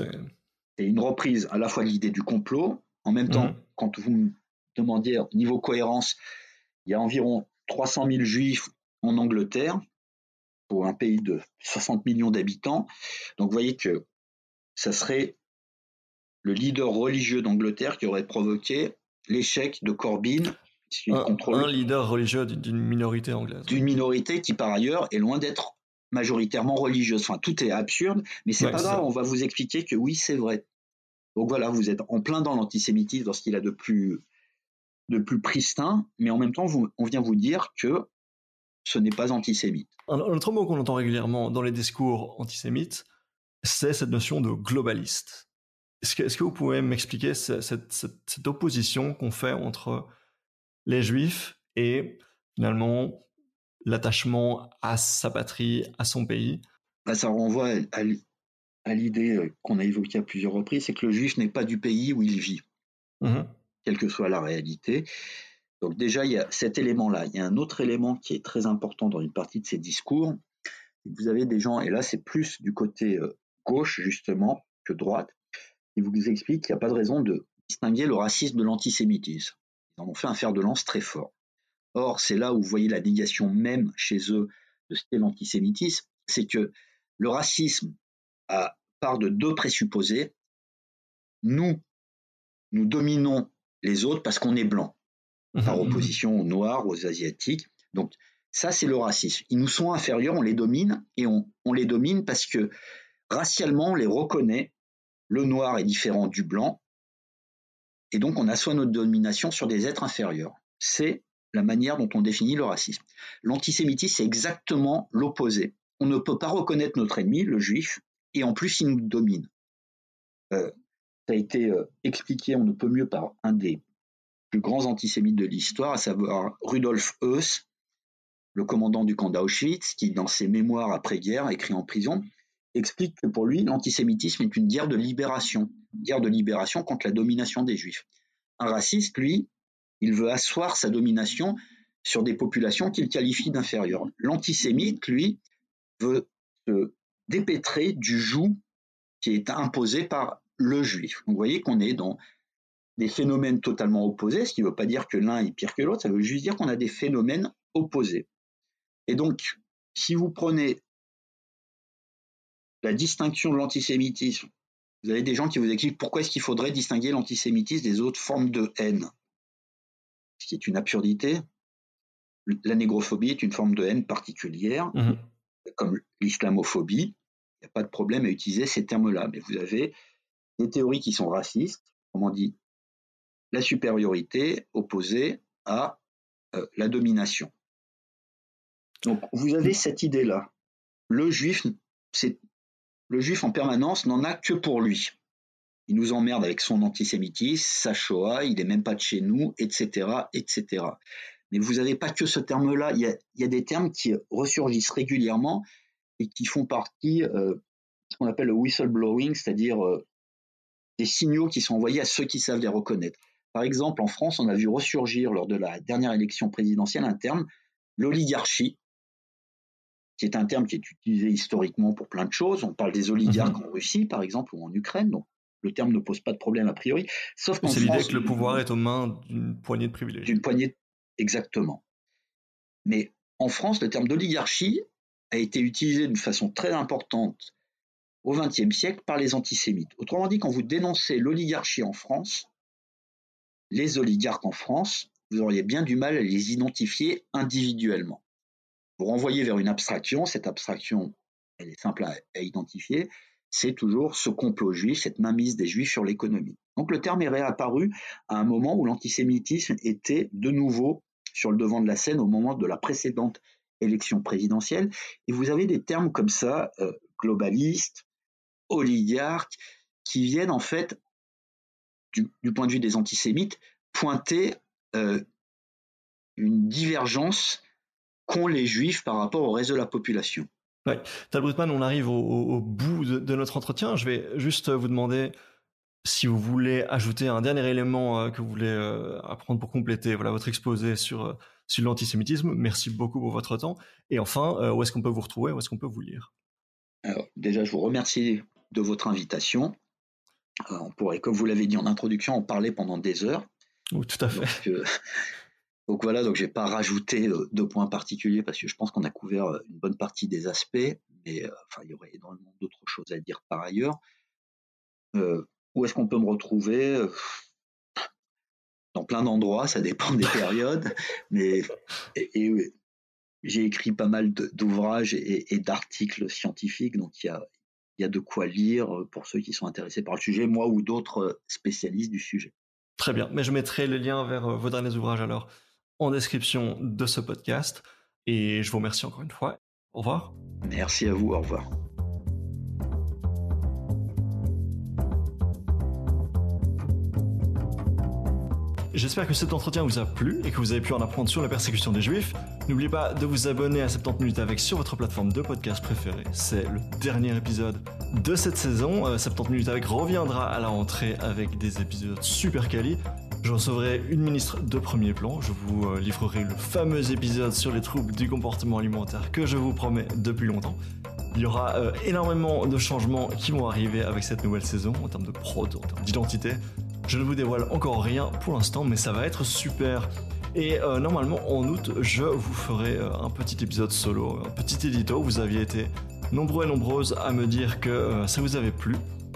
une reprise à la fois de l'idée du complot, en même temps, mmh. quand vous me demandiez niveau cohérence, il y a environ 300 000 juifs en Angleterre, pour un pays de 60 millions d'habitants. Donc vous voyez que ça serait le leader religieux d'Angleterre qui aurait provoqué l'échec de Corbyn. Un, un leader religieux d'une minorité anglaise. D'une minorité qui, par ailleurs, est loin d'être majoritairement religieuse. Enfin, tout est absurde, mais c'est pas grave, on va vous expliquer que oui, c'est vrai. Donc voilà, vous êtes en plein dans l'antisémitisme, dans ce qu'il a de plus, de plus pristin, mais en même temps, on vient vous dire que ce n'est pas antisémite. Un, autre mot qu'on entend régulièrement dans les discours antisémites, c'est cette notion de globaliste. Est-ce que, est que, vous pouvez m'expliquer cette, cette, cette opposition qu'on fait entre les juifs et finalement l'attachement à sa patrie, à son pays? Bah, ça renvoie à, l'idée euh, qu'on a évoquée à plusieurs reprises, c'est que le juif n'est pas du pays où il vit, mmh quelle que soit la réalité. Donc déjà, il y a cet élément-là. Il y a un autre élément qui est très important dans une partie de ces discours. Vous avez des gens, et là c'est plus du côté euh, gauche justement que droite, qui vous expliquent qu'il n'y a pas de raison de distinguer le racisme de l'antisémitisme. Ils en ont fait un fer de lance très fort. Or, c'est là où vous voyez la négation même chez eux de ce qu'est l'antisémitisme, c'est que le racisme a, part de deux présupposés. Nous, nous dominons les autres parce qu'on est blanc, mmh par mmh opposition aux Noirs, aux Asiatiques. Donc, ça, c'est le racisme. Ils nous sont inférieurs, on les domine, et on, on les domine parce que racialement, on les reconnaît. Le noir est différent du blanc, et donc on assoit notre domination sur des êtres inférieurs. C'est la manière dont on définit le racisme. L'antisémitisme, c'est exactement l'opposé. On ne peut pas reconnaître notre ennemi, le juif, et en plus, il nous domine. Euh, ça a été euh, expliqué, on ne peut mieux par un des plus grands antisémites de l'histoire, à savoir Rudolf Heuss, le commandant du camp d'Auschwitz, qui, dans ses mémoires après-guerre, écrit en prison, explique que pour lui, l'antisémitisme est une guerre de libération, une guerre de libération contre la domination des juifs. Un raciste, lui, il veut asseoir sa domination sur des populations qu'il qualifie d'inférieures. L'antisémite, lui, veut se dépêtrer du joug qui est imposé par le juif. vous voyez qu'on est dans des phénomènes totalement opposés, ce qui ne veut pas dire que l'un est pire que l'autre, ça veut juste dire qu'on a des phénomènes opposés. Et donc, si vous prenez la distinction de l'antisémitisme, vous avez des gens qui vous expliquent pourquoi est-ce qu'il faudrait distinguer l'antisémitisme des autres formes de haine, ce qui est une absurdité. La négrophobie est une forme de haine particulière, mmh comme l'islamophobie. Il n'y a pas de problème à utiliser ces termes-là, mais vous avez des théories qui sont racistes, on dit, la supériorité opposée à euh, la domination. Donc vous avez cette idée-là. Le juif, c'est le juif en permanence n'en a que pour lui. Il nous emmerde avec son antisémitisme, sa Shoah, il n'est même pas de chez nous, etc., etc. Mais vous n'avez pas que ce terme-là. Il, y a, des termes qui ressurgissent régulièrement et qui font partie euh, ce qu'on appelle le whistleblowing, c'est-à-dire euh, des signaux qui sont envoyés à ceux qui savent les reconnaître. Par exemple, en France, on a vu ressurgir lors de la dernière élection présidentielle un terme, l'oligarchie, qui est un terme qui est utilisé historiquement pour plein de choses. On parle des oligarques mhm. en Russie, par exemple, ou en Ukraine. Donc, le terme ne pose pas de problème a priori. Sauf qu'en C'est l'idée que le pouvoir est aux mains d'une poignée de privilégiés. D'une poignée, exactement. Mais en France, le terme d'oligarchie a été utilisé d'une façon très importante au XXe siècle par les antisémites. Autrement dit, quand vous dénoncez l'oligarchie en France, les oligarques en France, vous auriez bien du mal à les identifier individuellement. Vous renvoyez vers une abstraction, cette abstraction, elle est simple à, identifier, c'est toujours ce complot juif, cette mainmise des juifs sur l'économie. Donc le terme est réapparu à un moment où l'antisémitisme était de nouveau sur le devant de la scène au moment de la précédente élection présidentielle. Et vous avez des termes comme ça, euh, globalistes, oligarques, qui viennent en fait du, point de vue des antisémites, pointer euh, une divergence qu'ont les juifs par rapport au reste de la population. Ouais. Tal Brutman, on arrive au, bout de, notre entretien. Je vais juste vous demander si vous voulez ajouter un dernier élément euh, que vous voulez euh, apprendre pour compléter voilà, votre exposé sur, sur l'antisémitisme. Merci beaucoup pour votre temps. Et enfin, où est-ce qu'on peut vous retrouver? Où est-ce qu'on peut vous lire? Alors, Déjà, je vous remercie de votre invitation. Euh, on pourrait, comme vous l'avez dit en introduction, en parler pendant des heures. Oui, tout à fait. Euh, donc, voilà, donc j'ai pas rajouté euh, de points particuliers parce que je pense qu'on a couvert une bonne partie des aspects, mais enfin, il y aurait énormément d'autres choses à dire par ailleurs. où est-ce qu'on peut me retrouver? Dans plein d'endroits, ça dépend des périodes, mais j'ai écrit pas mal d'ouvrages et, et d'articles scientifiques, donc il y a, il y a de quoi lire euh, pour ceux qui sont intéressés par le sujet, moi ou d'autres euh, spécialistes du sujet. Très bien, mais je mettrai le lien vers euh, vos derniers ouvrages alors en description de ce podcast. Et je vous remercie encore une fois. Au revoir. Merci à vous, au revoir. J'espère que cet entretien vous a plu et que vous avez pu en apprendre sur la persécution des juifs. N'oubliez pas de vous abonner à 70 minutes avec sur votre plateforme de podcast préférée. C'est le dernier épisode de cette saison. 70 euh, minutes avec reviendra à la rentrée avec des épisodes super quali. Je recevrai une ministre de premier plan. Je vous euh, livrerai le fameux épisode sur les troubles du comportement alimentaire que je vous promets depuis longtemps. Il y aura euh, énormément de changements qui vont arriver avec cette nouvelle saison en termes de prod, en termes d'identité. Je ne vous dévoile encore rien pour l'instant, mais ça va être super. Et euh, normalement, en août, je vous ferai euh, un petit épisode solo, un petit édito. Vous aviez été nombreux et nombreuses à me dire que euh, ça vous avait plu.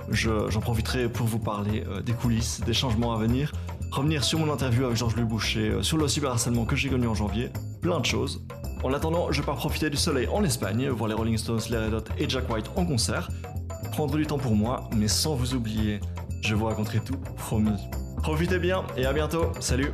J'en profiterai pour vous parler des coulisses, des changements à venir, revenir sur mon interview avec Georges Louis Boucher, sur le cyberharcèlement que j'ai connu en janvier, plein de choses. En attendant, je pars profiter du soleil en Espagne, voir les Rolling Stones, les Red Hot et Jack White en concert, prendre du temps pour moi, mais sans vous oublier je vous raconterai tout, promis. Profitez bien et à bientôt. Salut